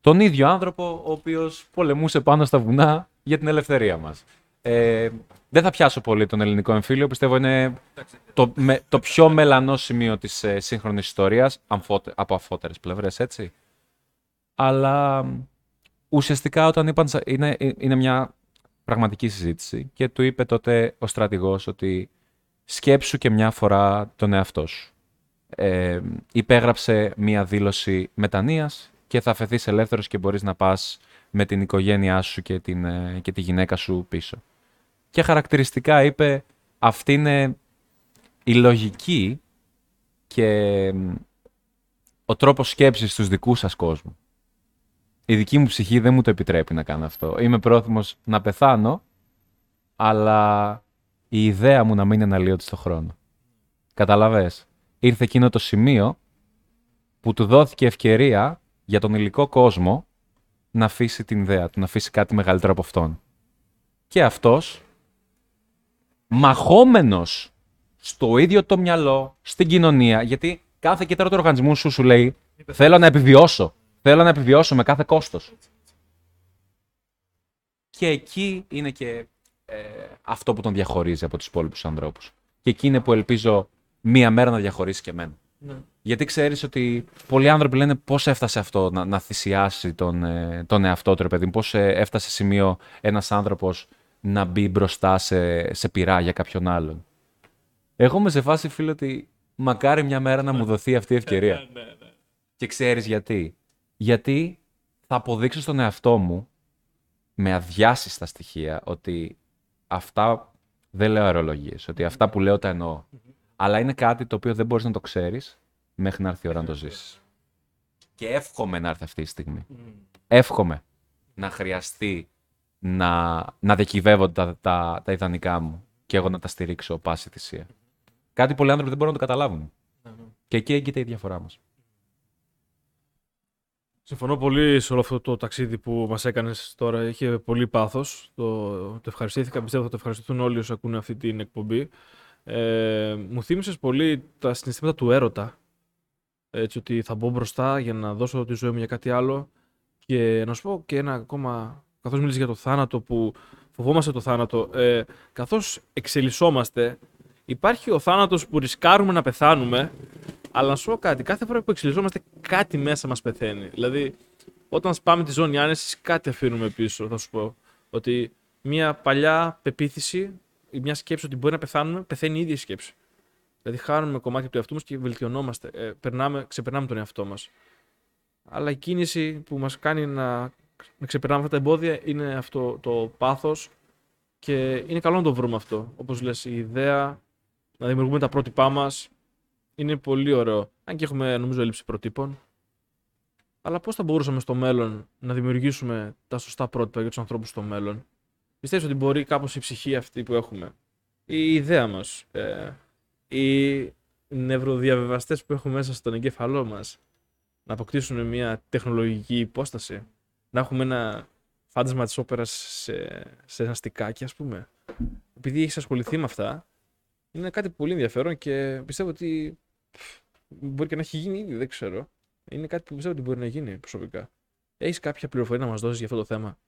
Τον ίδιο άνθρωπο ο οποίος πολεμούσε πάνω στα βουνά για την ελευθερία μας. Ε, δεν θα πιάσω πολύ τον ελληνικό εμφύλιο. Πιστεύω είναι το, με, το πιο μελανό σημείο της ε, σύγχρονης ιστορίας από αφότερες πλευρές, έτσι. Αλλά ουσιαστικά όταν είπαν, είναι, είναι μια πραγματική συζήτηση και του είπε τότε ο στρατηγός ότι σκέψου και μια φορά τον εαυτό σου. Ε, υπέγραψε μια δήλωση μετανοίας και θα αφαιθείς ελεύθερος και μπορείς να πας με την οικογένειά σου και, την, ε, και τη γυναίκα σου πίσω. Και χαρακτηριστικά είπε αυτή είναι η λογική και ο τρόπος σκέψης στους δικούς σας κόσμου. Η δική μου ψυχή δεν μου το επιτρέπει να κάνω αυτό. Είμαι πρόθυμος να πεθάνω, αλλά η ιδέα μου να μην είναι αλλιώτη στο χρόνο. Καταλαβες. Ήρθε εκείνο το σημείο που του δόθηκε ευκαιρία για τον υλικό κόσμο να αφήσει την ιδέα του, να αφήσει κάτι μεγαλύτερο από αυτόν. Και αυτός, μαχόμενος στο ίδιο το μυαλό, στην κοινωνία, γιατί κάθε κύτταρο του οργανισμού σου σου λέει θέλω να επιβιώσω, θέλω να επιβιώσω με κάθε κόστος. Και εκεί είναι και ε, αυτό που τον διαχωρίζει από τους υπόλοιπους ανθρώπους. Και εκεί είναι που ελπίζω μία μέρα να διαχωρίσει και εμένα. Ναι. Γιατί ξέρεις ότι πολλοί άνθρωποι λένε πώς έφτασε αυτό να, να θυσιάσει τον, ε, τον εαυτό του, παιδί, πώς ε, έφτασε σημείο ένας άνθρωπος να μπει μπροστά σε, σε πειρά για κάποιον άλλον. Εγώ είμαι σε φάση, φίλο, ότι μακάρι μια μέρα να μου δοθεί αυτή η ευκαιρία. Ναι, ναι, και ξέρεις γιατί. Γιατί θα αποδείξω στον εαυτό μου με αδιάσυστα στοιχεία ότι αυτά δεν λέω αερολογίες, ότι αυτά που λέω τα εννοώ. Αλλά είναι κάτι το οποίο δεν μπορείς να το ξέρεις μέχρι να έρθει η ώρα να το ζήσεις. Και εύχομαι να έρθει αυτή η στιγμή. Εύχομαι να χρειαστεί να, να διακυβεύονται τα, τα, τα ιδανικά μου και εγώ να τα στηρίξω πάση θυσία. Κάτι πολλοί άνθρωποι δεν μπορούν να το καταλάβουν. Και εκεί έγκυται η διαφορά μας. Συμφωνώ πολύ σε όλο αυτό το ταξίδι που μας έκανες τώρα. Είχε πολύ πάθος. Το, το ευχαριστήθηκα. Πιστεύω θα το ευχαριστηθούν όλοι όσοι ακούνε αυτή την εκπομπή. Ε, μου θύμισες πολύ τα συναισθήματα του έρωτα. Έτσι ότι θα μπω μπροστά για να δώσω τη ζωή μου για κάτι άλλο. Και να σου πω και ένα ακόμα, καθώς μίλησες για το θάνατο που φοβόμαστε το θάνατο, ε, καθώς εξελισσόμαστε, υπάρχει ο θάνατος που ρισκάρουμε να πεθάνουμε αλλά να σου πω κάτι, κάθε φορά που εξελισσόμαστε, κάτι μέσα μας πεθαίνει. Δηλαδή, όταν σπάμε τη ζώνη άνεσης, κάτι αφήνουμε πίσω. Θα σου πω ότι μια παλιά πεποίθηση ή μια σκέψη ότι μπορεί να πεθάνουμε, πεθαίνει η ίδια η σκέψη. Δηλαδή, χάνουμε κομμάτια του εαυτού μας και βελτιωνόμαστε. Ε, περνάμε, ξεπερνάμε τον εαυτό μας. Αλλά η κίνηση που μας κάνει να, να ξεπερνάμε αυτά τα εμπόδια είναι αυτό το πάθος και είναι καλό να το βρούμε αυτό. Όπως λες, η ιδέα να δημιουργούμε τα πρότυπά μας, είναι πολύ ωραίο. Αν και έχουμε νομίζω έλλειψη προτύπων. Αλλά πώς θα μπορούσαμε στο μέλλον να δημιουργήσουμε τα σωστά πρότυπα για τους ανθρώπους στο μέλλον; Πιστεύεις ότι μπορεί κάπως η ψυχή αυτή που έχουμε, η ιδέα μας, ε, οι νευροδιαβεβαστές που έχουμε μέσα στον εγκέφαλό μας, να αποκτήσουν μια τεχνολογική υπόσταση, να έχουμε ένα φάντασμα της όπερας σε, σε ένα στικάκι, ας πούμε. Επειδή έχεις ασχοληθεί με αυτά, είναι κάτι πολύ ενδιαφέρον και πιστεύω ότι μπορεί και να έχει γίνει ήδη, δεν ξέρω. Είναι κάτι που πιστεύω ότι μπορεί να γίνει προσωπικά. Έχεις κάποια πληροφορία να μας δώσεις για αυτό το θέμα;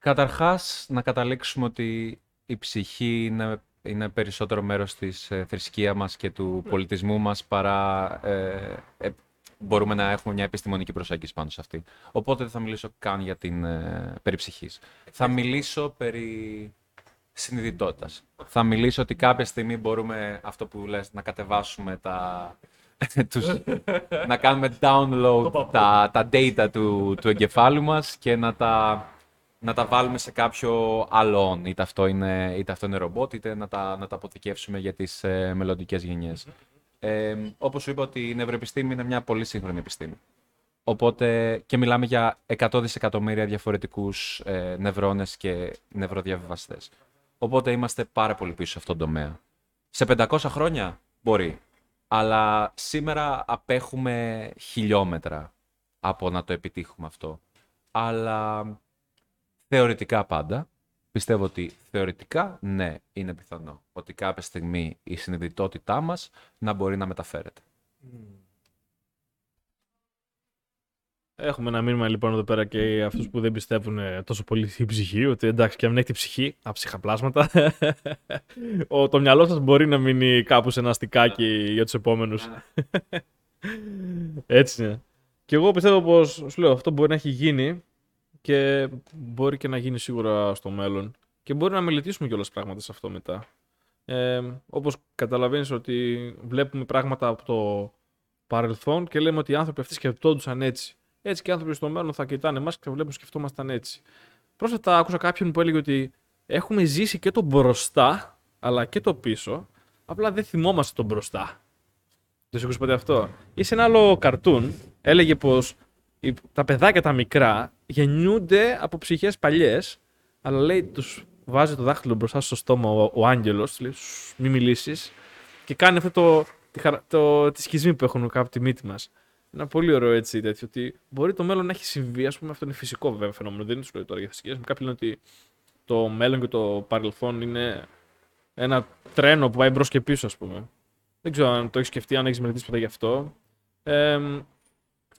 Καταρχάς, να καταλήξουμε ότι η ψυχή είναι, είναι περισσότερο μέρος της ε, θρησκεία μας και του Ναι. πολιτισμού μας παρά ε, ε, μπορούμε να έχουμε μια επιστημονική προσέγγιση πάνω σε αυτή. Οπότε δεν θα μιλήσω καν για την ε, περί ψυχής. Θα μιλήσω περί συνειδητότητας. Θα μιλήσω ότι κάποια στιγμή μπορούμε, αυτό που λες, να κατεβάσουμε τα... τους, να κάνουμε download τα, τα data του, του εγκεφάλου μας και να τα, να τα βάλουμε σε κάποιο άλλο on. Είτε αυτό είναι, είτε αυτό είναι ρομπότ, είτε να τα, να τα αποθηκεύσουμε για τις ε, μελλοντικές γενιές. Ε, όπως σου είπα ότι η νευροεπιστήμη είναι μια πολύ σύγχρονη επιστήμη. Οπότε και μιλάμε για 100 δισεκατομμύρια διαφορετικούς ε, νευρώνες και νευροδιαβιβαστές. Οπότε είμαστε πάρα πολύ πίσω σε αυτόν τον τομέα. Σε 500 χρόνια μπορεί. Αλλά σήμερα απέχουμε χιλιόμετρα από να το επιτύχουμε αυτό. Αλλά θεωρητικά πάντα, πιστεύω ότι θεωρητικά ναι, είναι πιθανό ότι κάποια στιγμή η συνειδητότητά μας να μπορεί να μεταφέρεται. Έχουμε ένα μήνυμα λοιπόν εδώ πέρα και για αυτούς που δεν πιστεύουν ε, τόσο πολύ στην ψυχή, ότι εντάξει και αν έχει τη ψυχή, αψυχαπλάσματα, ο, το μυαλό σας μπορεί να μείνει κάπου σε ένα στικάκι για τους επόμενους. Έτσι είναι. Και εγώ πιστεύω πως, σου λέω, αυτό μπορεί να έχει γίνει και μπορεί και να γίνει σίγουρα στο μέλλον. Και μπορεί να μελετήσουμε κιόλας πράγματα σε αυτό μετά. Ε, όπως καταλαβαίνεις ότι βλέπουμε πράγματα από το παρελθόν και λέμε ότι οι άνθρωποι αυτοί σκεφτόντουσαν έτσι. Έτσι και οι άνθρωποι στο μέλλον θα κοιτάνε εμά και θα βλέπουν σκεφτόμασταν έτσι. Πρόσφατα άκουσα κάποιον που έλεγε ότι έχουμε ζήσει και το μπροστά, αλλά και το πίσω, απλά δεν θυμόμαστε το μπροστά. Δεν σου ακούσει ποτέ αυτό; Ή σε ένα άλλο καρτούν έλεγε πως τα παιδάκια τα μικρά γεννιούνται από ψυχές παλιές, αλλά λέει τους βάζει το δάχτυλο μπροστά στο στόμα ο, ο άγγελος, λέει «Σσ, μη μιλήσεις, και κάνει αυτό το, τη, χαρα- το, τη σχισμή που έχουν κάπου τη μύτη μας. Ένα πολύ ωραίο έτσι τέτοιο. Ότι μπορεί το μέλλον να έχει συμβεί, ας πούμε, αυτό είναι φυσικό βέβαια φαινόμενο. Δεν είναι σου λέω τώρα για θρησκείε. Κάποιοι λένε ότι το μέλλον και το παρελθόν είναι ένα τρένο που πάει μπρος και πίσω, ας πούμε. Δεν ξέρω αν το έχεις σκεφτεί, αν έχεις μελετήσει ποτέ γι' αυτό. Ε,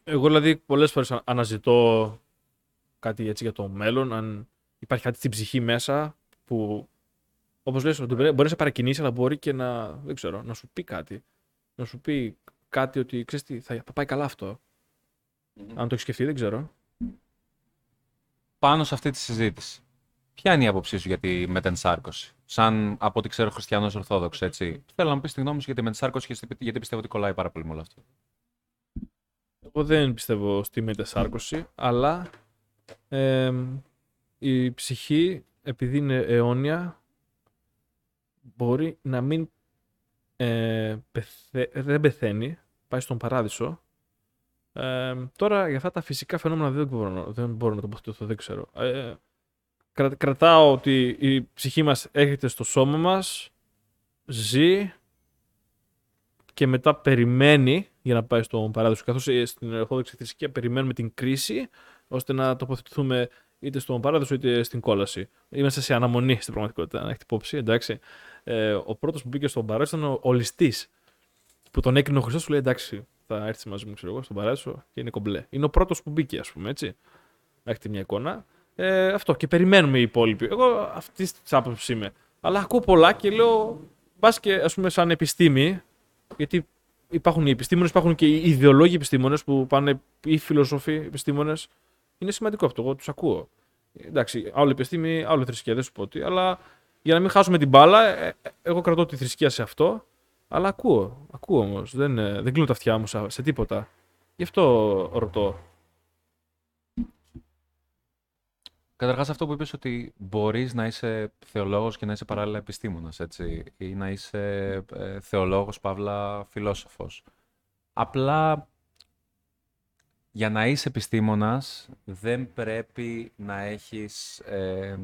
εγώ δηλαδή πολλές φορές αναζητώ κάτι έτσι για το μέλλον, αν υπάρχει κάτι στην ψυχή μέσα που, όπως λες, ότι μπορεί να σε παρακινήσει, αλλά μπορεί και να, δεν ξέρω, να σου πει κάτι. Να σου πει κάτι ότι ξέρεις τι, θα, θα πάει καλά αυτό. Αν το έχεις σκεφτεί, δεν ξέρω. Πάνω σε αυτή τη συζήτηση, ποια είναι η άποψή σου για τη μετενσάρκωση; Σαν από ό,τι ξέρω χριστιανός Ορθόδοξος, έτσι. Θέλω να μου πεις τη γνώμη σου για τη μετενσάρκωση και στη- γιατί πιστεύω ότι κολλάει πάρα πολύ με όλο αυτό. Εγώ δεν πιστεύω στη μετασάρκωση, αλλά εμ, η ψυχή, επειδή είναι αιώνια, μπορεί να μην ε, πεθα- δεν πεθαίνει, πάει στον παράδεισο. Εμ, τώρα για αυτά τα φυσικά φαινόμενα δεν μπορώ, να- δεν μπορώ να τοποθετηθώ, δεν ξέρω. Ε, κρα- κρατάω ότι η ψυχή μας έρχεται στο σώμα μας, ζει και μετά περιμένει για να πάει στον παράδεισο. Καθώς στην Ορθόδοξη θρησκεία περιμένουμε την κρίση ώστε να τοποθετηθούμε είτε στον παράδεισο είτε στην κόλαση. Είμαστε σε αναμονή στην πραγματικότητα, να έχετε υπόψη, εντάξει. Ε, ο πρώτος που μπήκε στον παράδεισο ήταν ο, ο ληστής. Που τον έκρινε ο Χριστός, του λέει εντάξει, θα έρθεις μαζί μου, ξέρω εγώ, στον παράδεισο και είναι κομπλέ. Είναι ο πρώτος που μπήκε, ας πούμε, έτσι. Να έχετε μια εικόνα. Ε, αυτό και περιμένουμε οι υπόλοιποι. Εγώ αυτής της άποψης είμαι. Αλλά ακούω πολλά και λέω, πα και ας πούμε, σαν επιστήμη, γιατί υπάρχουν οι επιστήμονες, υπάρχουν και οι ιδεολόγοι επιστήμονες που πάνε ή φιλοσοφοί επιστήμονες. Είναι σημαντικό αυτό, εγώ τους ακούω. Εντάξει, άλλο επιστήμη, άλλο θρησκεία, δεν σου πω τι, αλλά για να μην χάσουμε την μπάλα, ε, ε, εγώ κρατώ τη θρησκεία σε αυτό. Αλλά ακούω, ακούω όμως. Δεν, ε, δεν κλείνω τα αυτιά μου σε, σε τίποτα. Γι' αυτό ρωτώ. Καταρχάς αυτό που είπες ότι μπορείς να είσαι θεολόγος και να είσαι παράλληλα επιστήμονας, έτσι, ή να είσαι ε, θεολόγος, παύλα, φιλόσοφος. Απλά για να είσαι επιστήμονας δεν πρέπει να έχεις, ε,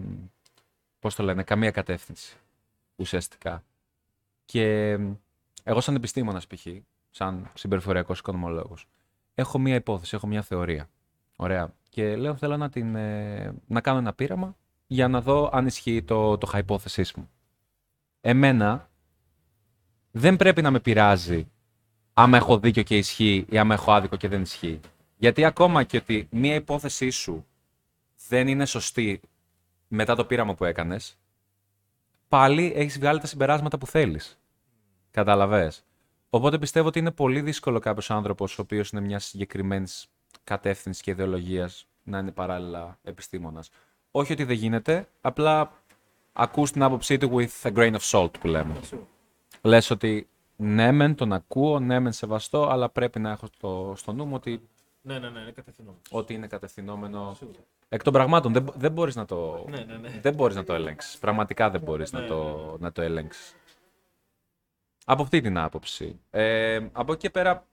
πώς το λένε, καμία κατεύθυνση ουσιαστικά. Και εγώ σαν επιστήμονας π.χ., σαν συμπεριφοριακός οικονομολόγος, έχω μία υπόθεση, έχω μία θεωρία. Ωραία. Και λέω θέλω να, την, ε, να κάνω ένα πείραμα για να δω αν ισχύει το, το hypothesis μου. Εμένα δεν πρέπει να με πειράζει άμα έχω δίκιο και ισχύει ή άμα έχω άδικο και δεν ισχύει. Γιατί ακόμα και ότι μία υπόθεσή σου δεν είναι σωστή μετά το πείραμα που έκανες, πάλι έχεις βγάλει τα συμπεράσματα που θέλεις. Καταλαβες. Οπότε πιστεύω ότι είναι πολύ δύσκολο κάποιος άνθρωπος ο οποίος είναι μια συγκεκριμένης κατεύθυνσης και ιδεολογίας να είναι παράλληλα επιστήμονας. Όχι ότι δεν γίνεται, απλά ακούς την άποψή του with a grain of salt που λέμε. Λες ότι ναι μεν τον ακούω, ναι μεν σεβαστό, αλλά πρέπει να έχω στο, στο νου μου ότι, Ναι, ναι, ναι, είναι κατευθυνόμενος. ότι είναι κατευθυνόμενο εκ των πραγμάτων. Δεν, δεν μπορείς να το, Ναι, ναι, ναι. δεν μπορείς να το ελέγξεις. Πραγματικά δεν μπορείς να, το, να το ελέγξεις. Από αυτή την άποψη. Ε, από εκεί και πέρα,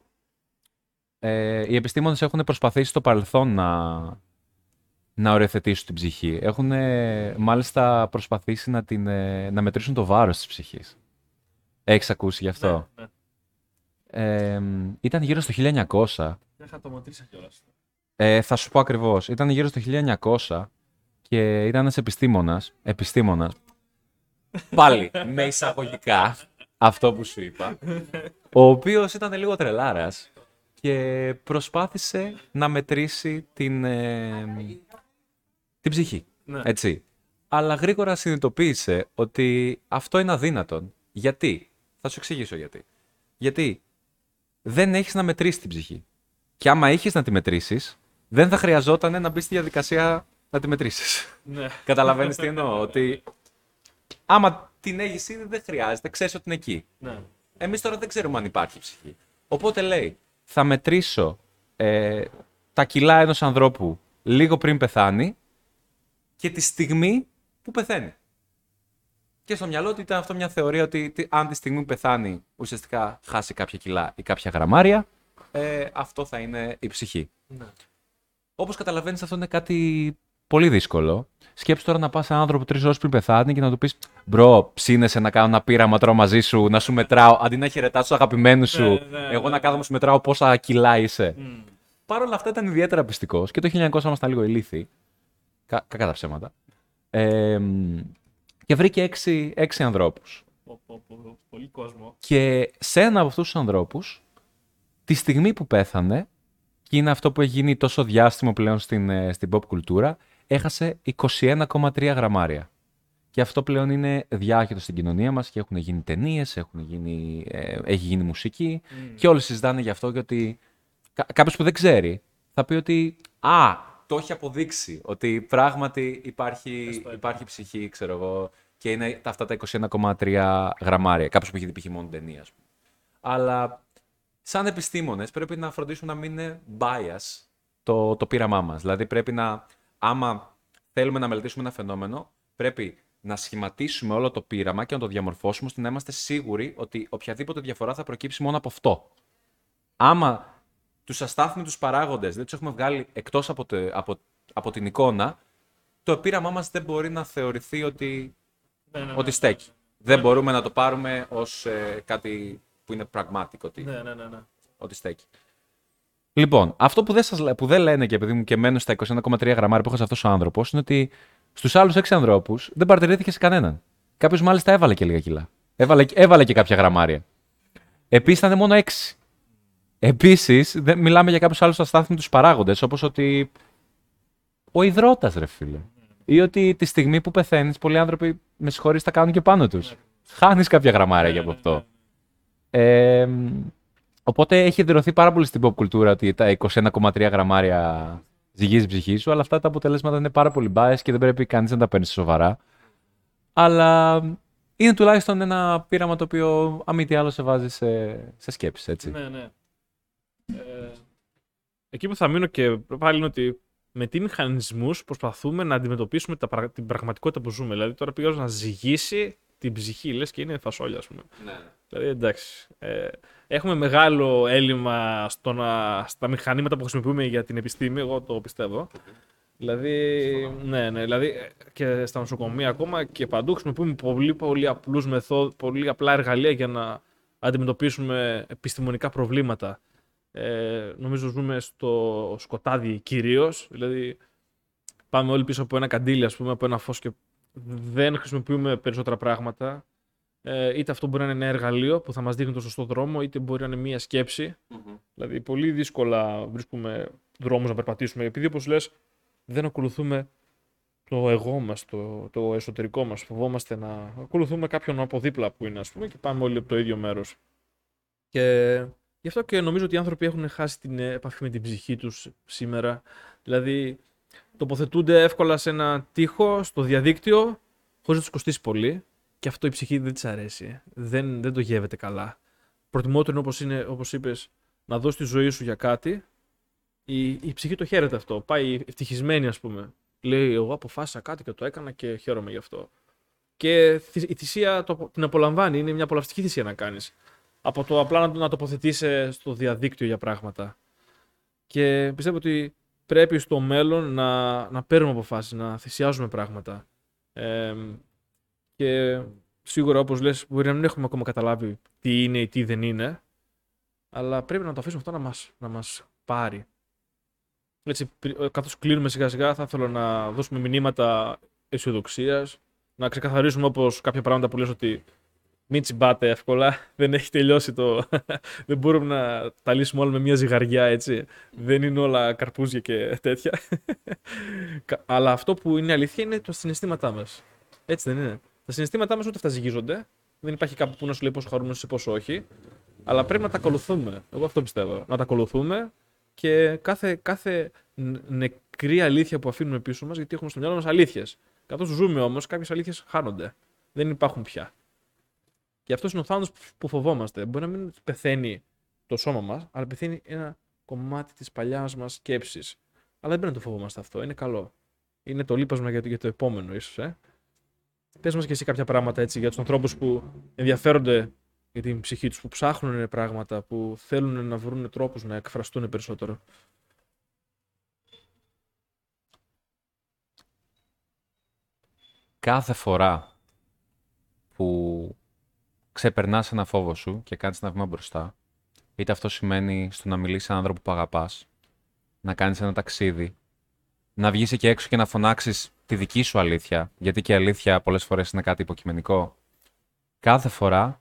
ε, οι επιστήμονες έχουν προσπαθήσει στο παρελθόν να, να οριοθετήσουν την ψυχή. Έχουν ε, μάλιστα προσπαθήσει να, την, ε, να μετρήσουν το βάρος της ψυχής. Έχεις ακούσει γι' αυτό; Ναι, ναι. Ε, ήταν γύρω στο 1900. Δεν είχα το μετρήσει κιόλας. Ε, θα σου πω ακριβώς. Ήταν γύρω στο 1900 και ήταν ένας επιστήμονας, επιστήμονας, πάλι με εισαγωγικά, αυτό που σου είπα, ο οποίος ήταν λίγο τρελάρας και προσπάθησε να μετρήσει την, ε, την ψυχή. Ναι. Έτσι. Αλλά γρήγορα συνειδητοποίησε ότι αυτό είναι αδύνατον. Γιατί; Θα σου εξηγήσω γιατί. Γιατί δεν έχεις να μετρήσεις την ψυχή. Και άμα έχεις να τη μετρήσεις, δεν θα χρειαζόταν να μπεις στη διαδικασία να τη μετρήσεις. Ναι. Καταλαβαίνεις τι εννοώ. Ότι άμα την έχεις ήδη δεν χρειάζεται, ξέρεις ότι είναι εκεί. ναι. Εμείς τώρα δεν ξέρουμε αν υπάρχει ψυχή. Οπότε λέει, θα μετρήσω ε, τα κιλά ενός ανθρώπου λίγο πριν πεθάνει και τη στιγμή που πεθαίνει. Και στο μυαλό του ήταν αυτό μια θεωρία ότι τι- αν τη στιγμή που πεθάνει ουσιαστικά χάσει κάποια κιλά ή κάποια γραμμάρια, ε, αυτό θα είναι η ψυχή. ναι. Όπως καταλαβαίνεις αυτό είναι κάτι πολύ δύσκολο. Σκέψου τώρα να πας σε έναν άνθρωπο τρεις ώρες πριν πεθάνει και να του πεις «Μπρο, ψήνεσαι να κάνω ένα πείραμα τώρα μαζί σου, να σου μετράω, αντί να χαιρετάς τους αγαπημένους σου, Ναι, ναι, εγώ ναι, να κάθομαι να σου μετράω πόσα κιλά είσαι». Μμ. Παρ' όλα αυτά ήταν ιδιαίτερα πιστικός και το 1900 ήμασταν λίγο ηλίθιοι. Κα, κακά τα ψέματα. Ε, μ, και βρήκε έξι, έξι ανθρώπους. Πω, πω, πω, Πολύ κόσμο. Και σε ένα από αυτούς τους ανθρώπους, τη στιγμή που πέθανε, και είναι αυτό που έχει γίνει τόσο διάστημα πλέον στην, ε, στην pop κουλτούρα, έχασε 21,3 γραμμάρια. Και αυτό πλέον είναι διάχυτο στην κοινωνία μας και έχουν γίνει ταινίες, γίνει, ε, έχει γίνει μουσική Μμ. και όλοι συζητάνε γι' αυτό γιατί κα, κάποιος που δεν ξέρει θα πει ότι «Α, το έχει αποδείξει ότι πράγματι υπάρχει, Πες το, υπάρχει ψυχή, ξέρω εγώ, και είναι τα- αυτά τα 21,3 γραμμάρια. Κάποιος που έχει δει π.χ. μόνο ταινία, ας πούμε. Αλλά σαν επιστήμονες πρέπει να φροντίσουμε να μην είναι bias το, το πείραμά μας. Δηλαδή πρέπει να, άμα θέλουμε να μελετήσουμε ένα φαινόμενο, πρέπει να σχηματίσουμε όλο το πείραμα και να το διαμορφώσουμε ώστε να είμαστε σίγουροι ότι οποιαδήποτε διαφορά θα προκύψει μόνο από αυτό. Άμα τους αστάθμιτους παράγοντες δεν τους έχουμε βγάλει εκτός από, τε- από, από την εικόνα, το πείραμά μας δεν μπορεί να θεωρηθεί ότι Ναι, ναι, ναι, ότι ναι. στέκει. Δεν μπορούμε να το πάρουμε ως ε, κάτι που είναι pragmatic, ότι, Ναι, ναι, ναι. ναι. ότι στέκει. Λοιπόν, αυτό που δεν, σας, λέ- που δεν λένε και επειδή μου και μένουν στα 21,3 γραμμάρια που έχασε αυτός ο άνθρωπος είναι ότι στους άλλους 6 ανθρώπους δεν παρατηρήθηκε σε κανέναν. Κάποιος μάλιστα έβαλε και λίγα κιλά. Έβαλε, έβαλε και κάποια γραμμάρια. Επίσης ήταν μόνο 6. Επίσης, δεν, μιλάμε για κάποιους άλλους αστάθμιτους παράγοντες, όπως ότι ο υδρότας, ρε φίλε. Ή ότι τη στιγμή που πεθαίνεις, πολλοί άνθρωποι, με συγχωρείς, τα κάνουν και πάνω τους. Χάνεις κάποια γραμμάρια για από Ναι, αυτό. Ε, οπότε έχει δηλωθεί πάρα πολύ στην pop κουλτούρα ότι τα 21,3 γραμμάρια ζυγίζει η ψυχή σου, αλλά αυτά τα αποτελέσματα είναι πάρα πολύ biased και δεν πρέπει κανείς να τα παίρνει σοβαρά. Αλλά είναι τουλάχιστον ένα πείραμα το οποίο, αν μη τι άλλο, σε βάζει σε, σε σκέψεις, έτσι. Ναι, ναι. Ε, εκεί που θα μείνω και πάλι είναι ότι με τι μηχανισμούς προσπαθούμε να αντιμετωπίσουμε τα, πραγ- την πραγματικότητα που ζούμε. Δηλαδή, τώρα πήγα να ζυγίσει την ψυχή, λες και είναι φασόλια, ας πούμε. Ναι. Δηλαδή, εντάξει. Ε, έχουμε μεγάλο έλλειμμα στο να, στα μηχανήματα που χρησιμοποιούμε για την επιστήμη, εγώ το πιστεύω. Δηλαδή, ναι, ναι, δηλαδή και στα νοσοκομεία ακόμα και παντού χρησιμοποιούμε πολύ, πολύ, απλούς μεθόδ, πολύ απλά εργαλεία για να αντιμετωπίσουμε επιστημονικά προβλήματα. Ε, νομίζω ζούμε στο σκοτάδι κυρίως. Δηλαδή, πάμε όλοι πίσω από ένα καντήλι, ας πούμε, από ένα φως και δεν χρησιμοποιούμε περισσότερα πράγματα. Ε, είτε αυτό μπορεί να είναι ένα εργαλείο που θα μας δείχνει το σωστό δρόμο, είτε μπορεί να είναι μία σκεψη Δηλαδή, πολύ δύσκολα βρίσκουμε δρόμους να περπατήσουμε. Επειδή, όπως λες, δεν ακολουθούμε το εγώ μας, το, το εσωτερικό μας. Φοβόμαστε να ακολουθούμε κάποιον από δίπλα που είναι, ας πούμε, και πάμε όλοι από το ίδιο μέρος. Και γι' αυτό και νομίζω ότι οι άνθρωποι έχουν χάσει την επαφή με την ψυχή τους σήμερα. Δηλαδή, τοποθετούνται εύκολα σε ένα τοίχο, στο διαδίκτυο, χωρίς να τους κοστίσει πολύ. Και αυτό η ψυχή δεν της αρέσει. Δεν, δεν το γεύεται καλά. Προτιμότερο όπως, είναι, όπως είπες, να δώσεις τη ζωή σου για κάτι. Η, η ψυχή το χαίρεται αυτό. Πάει ευτυχισμένη, ας πούμε. Λέει, εγώ αποφάσισα κάτι και το έκανα και χαίρομαι γι' αυτό. Και η θυσία το, την απολαμβάνει. Είναι μια απολαυστική θυσία να κάνεις. Από το απλά να, να τοποθετήσει στο διαδίκτυο για πράγματα. Και πιστεύω ότι πρέπει στο μέλλον να, να παίρνουμε αποφάσεις, να θυσιάζουμε πράγματα. Ε, και σίγουρα, όπως λες, μπορεί να μην έχουμε ακόμα καταλάβει τι είναι ή τι δεν είναι, αλλά πρέπει να το αφήσουμε αυτό να μας, να μας πάρει. Έτσι, καθώς κλείνουμε σιγά σιγά, θα ήθελα να δώσουμε μηνύματα αισιοδοξίας, να ξεκαθαρίσουμε όπως κάποια πράγματα που λες ότι μην τσιμπάτε εύκολα. Δεν έχει τελειώσει το. Δεν μπορούμε να τα λύσουμε όλα με μια ζυγαριά, έτσι. Δεν είναι όλα καρπούζια και τέτοια. Αλλά αυτό που είναι αλήθεια είναι τα συναισθήματά μας. Έτσι δεν είναι. Τα συναισθήματά μας ούτε αυτά ζυγίζονται. Δεν υπάρχει κάπου που να σου λέει πόσο χαρούμενος ή πόσο όχι. Αλλά πρέπει να τα ακολουθούμε. Εγώ αυτό πιστεύω. Να τα ακολουθούμε και κάθε, κάθε νεκρή αλήθεια που αφήνουμε πίσω μας, γιατί έχουμε στο μυαλό μας αλήθειες. Καθώς ζούμε όμως, κάποιες αλήθειες χάνονται. Δεν υπάρχουν πια. Και αυτός είναι ο θάνατος που φοβόμαστε. Μπορεί να μην πεθαίνει το σώμα μας, αλλά πεθαίνει ένα κομμάτι της παλιάς μας σκέψης. Αλλά δεν πρέπει να το φοβόμαστε αυτό. Είναι καλό. Είναι το λείπασμα για το, για το επόμενο, ίσως. Ε. Πες μας και εσύ κάποια πράγματα έτσι για τους ανθρώπους που ενδιαφέρονται για την ψυχή τους, που ψάχνουν πράγματα, που θέλουν να βρουν τρόπους να εκφραστούν περισσότερο. Κάθε φορά που ξεπερνάς ένα φόβο σου και κάνεις ένα βήμα μπροστά. Είτε αυτό σημαίνει στο να μιλήσεις σε έναν άνθρωπο που αγαπάς, να κάνεις ένα ταξίδι, να βγεις εκεί έξω και να φωνάξεις τη δική σου αλήθεια, γιατί και η αλήθεια πολλές φορές είναι κάτι υποκειμενικό. Κάθε φορά,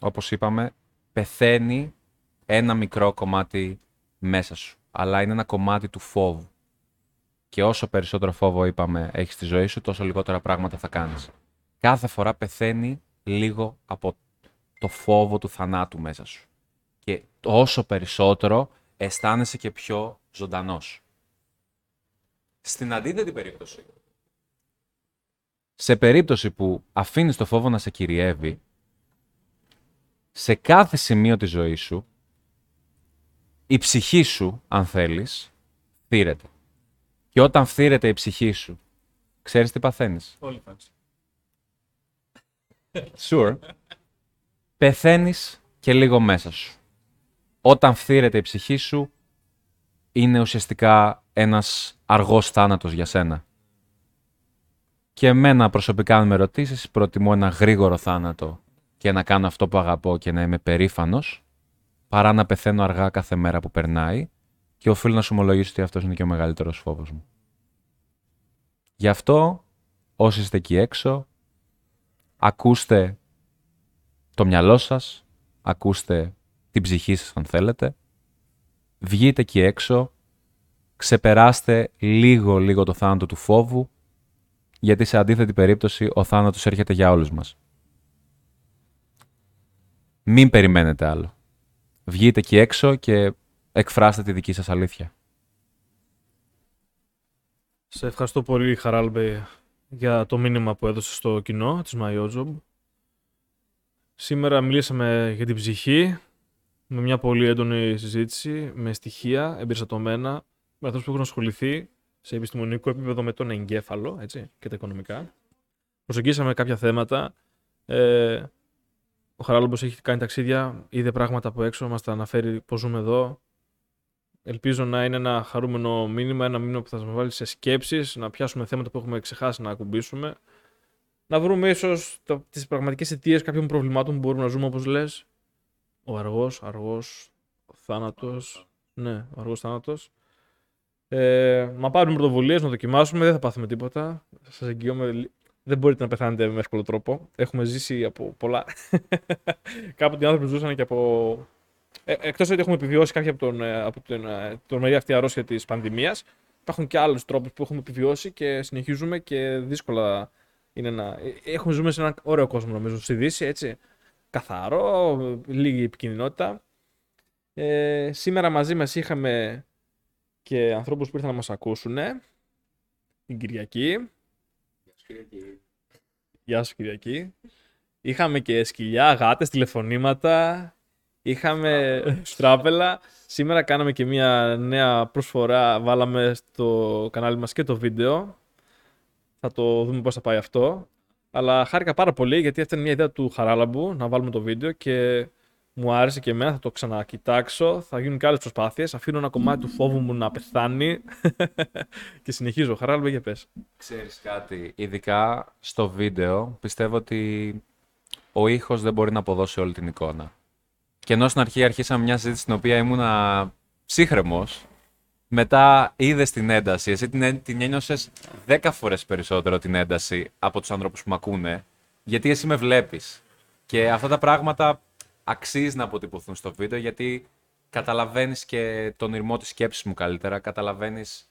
όπως είπαμε, πεθαίνει ένα μικρό κομμάτι μέσα σου. Αλλά είναι ένα κομμάτι του φόβου. Και όσο περισσότερο φόβο, είπαμε, έχεις στη ζωή σου, τόσο λιγότερα πράγματα θα κάνεις. Κάθε φορά πεθαίνει λίγο από το φόβο του θανάτου μέσα σου. Και όσο περισσότερο αισθάνεσαι και πιο ζωντανός. Στην αντίθετη περίπτωση, σε περίπτωση που αφήνεις το φόβο να σε κυριεύει, σε κάθε σημείο της ζωής σου, η ψυχή σου, αν θέλεις, φθήρεται. Και όταν φθήρεται η ψυχή σου, ξέρεις τι παθαίνεις; Όλοι Sure. Πεθαίνεις και λίγο μέσα σου. Όταν φθήρεται η ψυχή σου, είναι ουσιαστικά ένας αργός θάνατος για σένα. Και εμένα προσωπικά, αν με ρωτήσεις, προτιμώ ένα γρήγορο θάνατο και να κάνω αυτό που αγαπώ και να είμαι περήφανος, παρά να πεθαίνω αργά κάθε μέρα που περνάει και οφείλω να σου ομολογήσω ότι αυτός είναι και ο μεγαλύτερος φόβος μου. Γι' αυτό, όσοι είστε εκεί έξω, ακούστε το μυαλό σας, ακούστε την ψυχή σας αν θέλετε, βγείτε εκεί έξω, ξεπεράστε λίγο λίγο το θάνατο του φόβου, γιατί σε αντίθετη περίπτωση ο θάνατος έρχεται για όλους μας. Μην περιμένετε άλλο. Βγείτε εκεί έξω και εκφράστε τη δική σας αλήθεια. Σε ευχαριστώ πολύ, Χαράλμπε, για το μήνυμα που έδωσε στο κοινό της MyOjob. Σήμερα μιλήσαμε για την ψυχή, με μια πολύ έντονη συζήτηση, με στοιχεία εμπεριστατωμένα, με αυτούς που έχουν ασχοληθεί σε επιστημονικό επίπεδο με τον εγκέφαλο έτσι, και τα οικονομικά. Προσεγγίσαμε κάποια θέματα. Ε, Ο Χαράλαμπος έχει κάνει ταξίδια, είδε πράγματα από έξω, μας τα αναφέρει πώς ζούμε εδώ. Ελπίζω να είναι ένα χαρούμενο μήνυμα, ένα μήνυμα που θα μας βάλει σε σκέψεις, να πιάσουμε θέματα που έχουμε ξεχάσει να ακουμπήσουμε. Να βρούμε ίσως τις πραγματικές αιτίες κάποιων προβλημάτων που μπορούμε να ζούμε, όπως λες. Ο αργός, αργός θάνατος. Ναι, ο αργός θάνατος. Ε, να πάρουμε πρωτοβουλίες, να δοκιμάσουμε, δεν θα πάθουμε τίποτα. Σας εγγυώμαι, δεν μπορείτε να πεθάνετε με εύκολο τρόπο. Έχουμε ζήσει από πολλά. Κάποτε οι άνθρωποι ζούσαν και από. Ε, Εκτός ότι έχουμε επιβιώσει κάποια από, τον, ε, από την, ε, τον μερία αυτή αρρώστια της πανδημίας, υπάρχουν και άλλους τρόπους που έχουμε επιβιώσει και συνεχίζουμε και δύσκολα είναι ένα... Έχουμε ζούμε σε ένα ωραίο κόσμο νομίζω στη Δύση, έτσι. Καθαρό, λίγη επικοινωνιότητα. Ε, σήμερα μαζί μας είχαμε και ανθρώπους που ήρθαν να μας ακούσουν. Την Κυριακή. Γεια σου Κυριακή. Γεια σου Κυριακή. Είχαμε και σκυλιά, γάτες, τηλεφωνήματα. Είχαμε στράπελα. Σήμερα κάναμε και μια νέα προσφορά. Βάλαμε στο κανάλι μας και το βίντεο. Θα το δούμε πώς θα πάει αυτό. Αλλά χάρηκα πάρα πολύ γιατί αυτή είναι μια ιδέα του Χαράλαμπου να βάλουμε το βίντεο και μου άρεσε και εμένα. Θα το ξανακοιτάξω. Θα γίνουν και άλλες προσπάθειες. Αφήνω ένα κομμάτι του φόβου μου να πεθάνει και συνεχίζω. Χαράλαμπου, για πες. Ξέρεις κάτι, ειδικά στο βίντεο πιστεύω ότι ο ήχος δεν μπορεί να αποδώσει όλη την εικόνα. Και ενώ στην αρχή αρχίσαμε μια συζήτηση στην οποία ήμουνα ψύχρεμος, μετά είδες την ένταση. Εσύ την, την ένιωσες δέκα φορές περισσότερο την ένταση από τους ανθρώπους που με ακούνε, γιατί εσύ με βλέπεις. Και αυτά τα πράγματα αξίζει να αποτυπωθούν στο βίντεο, γιατί καταλαβαίνεις και τον ηρμό της σκέψης μου καλύτερα. Καταλαβαίνεις.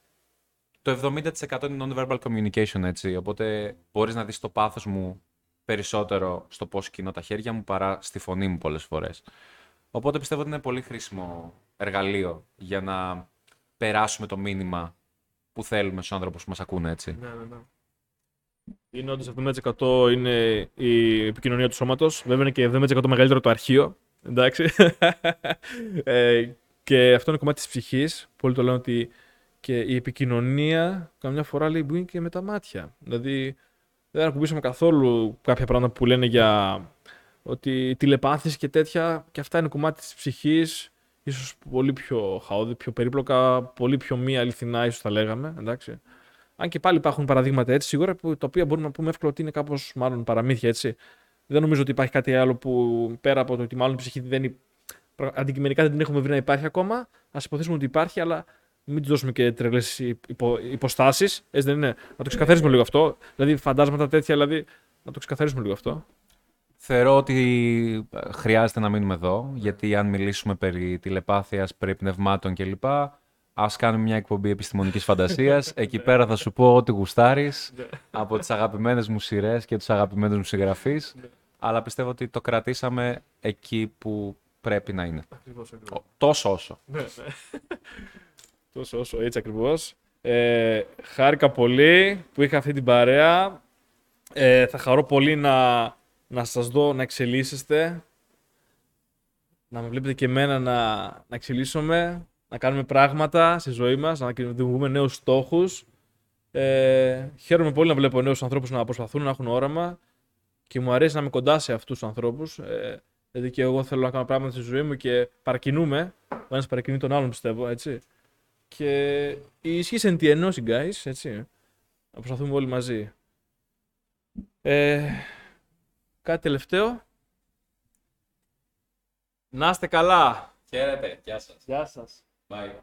Το 70% είναι non-verbal communication, έτσι. Οπότε μπορείς να δεις το πάθος μου περισσότερο στο πώς κινώ τα χέρια μου παρά στη φωνή μου πολλές φορές. Οπότε πιστεύω ότι είναι πολύ χρήσιμο εργαλείο για να περάσουμε το μήνυμα που θέλουμε στους άνθρωπους που μας ακούνε, έτσι. Ναι, ναι, ναι. Είναι όντως 70% είναι η επικοινωνία του σώματος. Βέβαια είναι και 70% μεγαλύτερο το αρχείο. Εντάξει. ε, και αυτό είναι κομμάτι της ψυχής. Πολλοί το λένε ότι και η επικοινωνία καμιά φορά λέει μπουν και με τα μάτια. Δηλαδή δεν ακουμπήσαμε καθόλου κάποια πράγματα που λένε για ότι τηλεπάθηση και τέτοια. Και αυτά είναι κομμάτι της ψυχής ίσως πολύ πιο χαόδη, πιο περίπλοκα, πολύ πιο μη αληθινά ίσως θα λέγαμε, εντάξει. Αν και πάλι υπάρχουν παραδείγματα έτσι, σίγουρα, που, τα οποία μπορούμε να πούμε εύκολα ότι είναι κάπως μάλλον παραμύθια έτσι. Δεν νομίζω ότι υπάρχει κάτι άλλο που πέρα από το ότι μάλλον η ψυχή δεν αντικειμενικά δεν την έχουμε βρει να υπάρχει ακόμα. Α υποθέσουμε ότι υπάρχει, αλλά μην του δώσουμε και τρελές υπο, υποστάσεις. Έτσι δεν είναι. Να το ξεκαθαρίσουμε λίγο αυτό. Δηλαδή, φαντάσματα τέτοια, δηλαδή, να το ξεκαθαρίσουμε λίγο αυτό. Θεωρώ ότι ε, χρειάζεται να μείνουμε εδώ, γιατί αν μιλήσουμε περί τηλεπάθειας, περί πνευμάτων κλπ. Ας κάνουμε μια εκπομπή επιστημονικής φαντασίας. Εκεί πέρα θα σου πω ό,τι γουστάρεις Ναι. από τις αγαπημένες μου σειρές και τους αγαπημένους μου συγγραφείς. Ναι. Αλλά πιστεύω ότι το κρατήσαμε εκεί που πρέπει να είναι. Ακριβώς, Ο- Τόσο όσο. Ναι, ναι. Τόσο όσο, έτσι ακριβώς. Ε, χάρηκα πολύ που είχα αυτή την παρέα. Ε, θα χαρώ πολύ να, να σας δω να εξελίσσεστε. Να με βλέπετε και εμένα να, να εξελίσσομαι, να κάνουμε πράγματα στη ζωή μας, να δημιουργούμε νέους στόχους. Ε, χαίρομαι πολύ να βλέπω νέους ανθρώπους να προσπαθούν να έχουν όραμα και μου αρέσει να είμαι κοντά σε αυτούς τους ανθρώπους. Ε, δηλαδή και εγώ θέλω να κάνω πράγματα στη ζωή μου και παρακινούμε. Ο ένας παρακινεί τον άλλον πιστεύω, έτσι. Και η ισχύ εν τη ενώση, guys, έτσι. Να προσπαθούμε όλοι μαζί. Ε, κάτι τελευταίο. Να είστε καλά. Χαίρετε. Γεια σας. Γεια σας. Bye.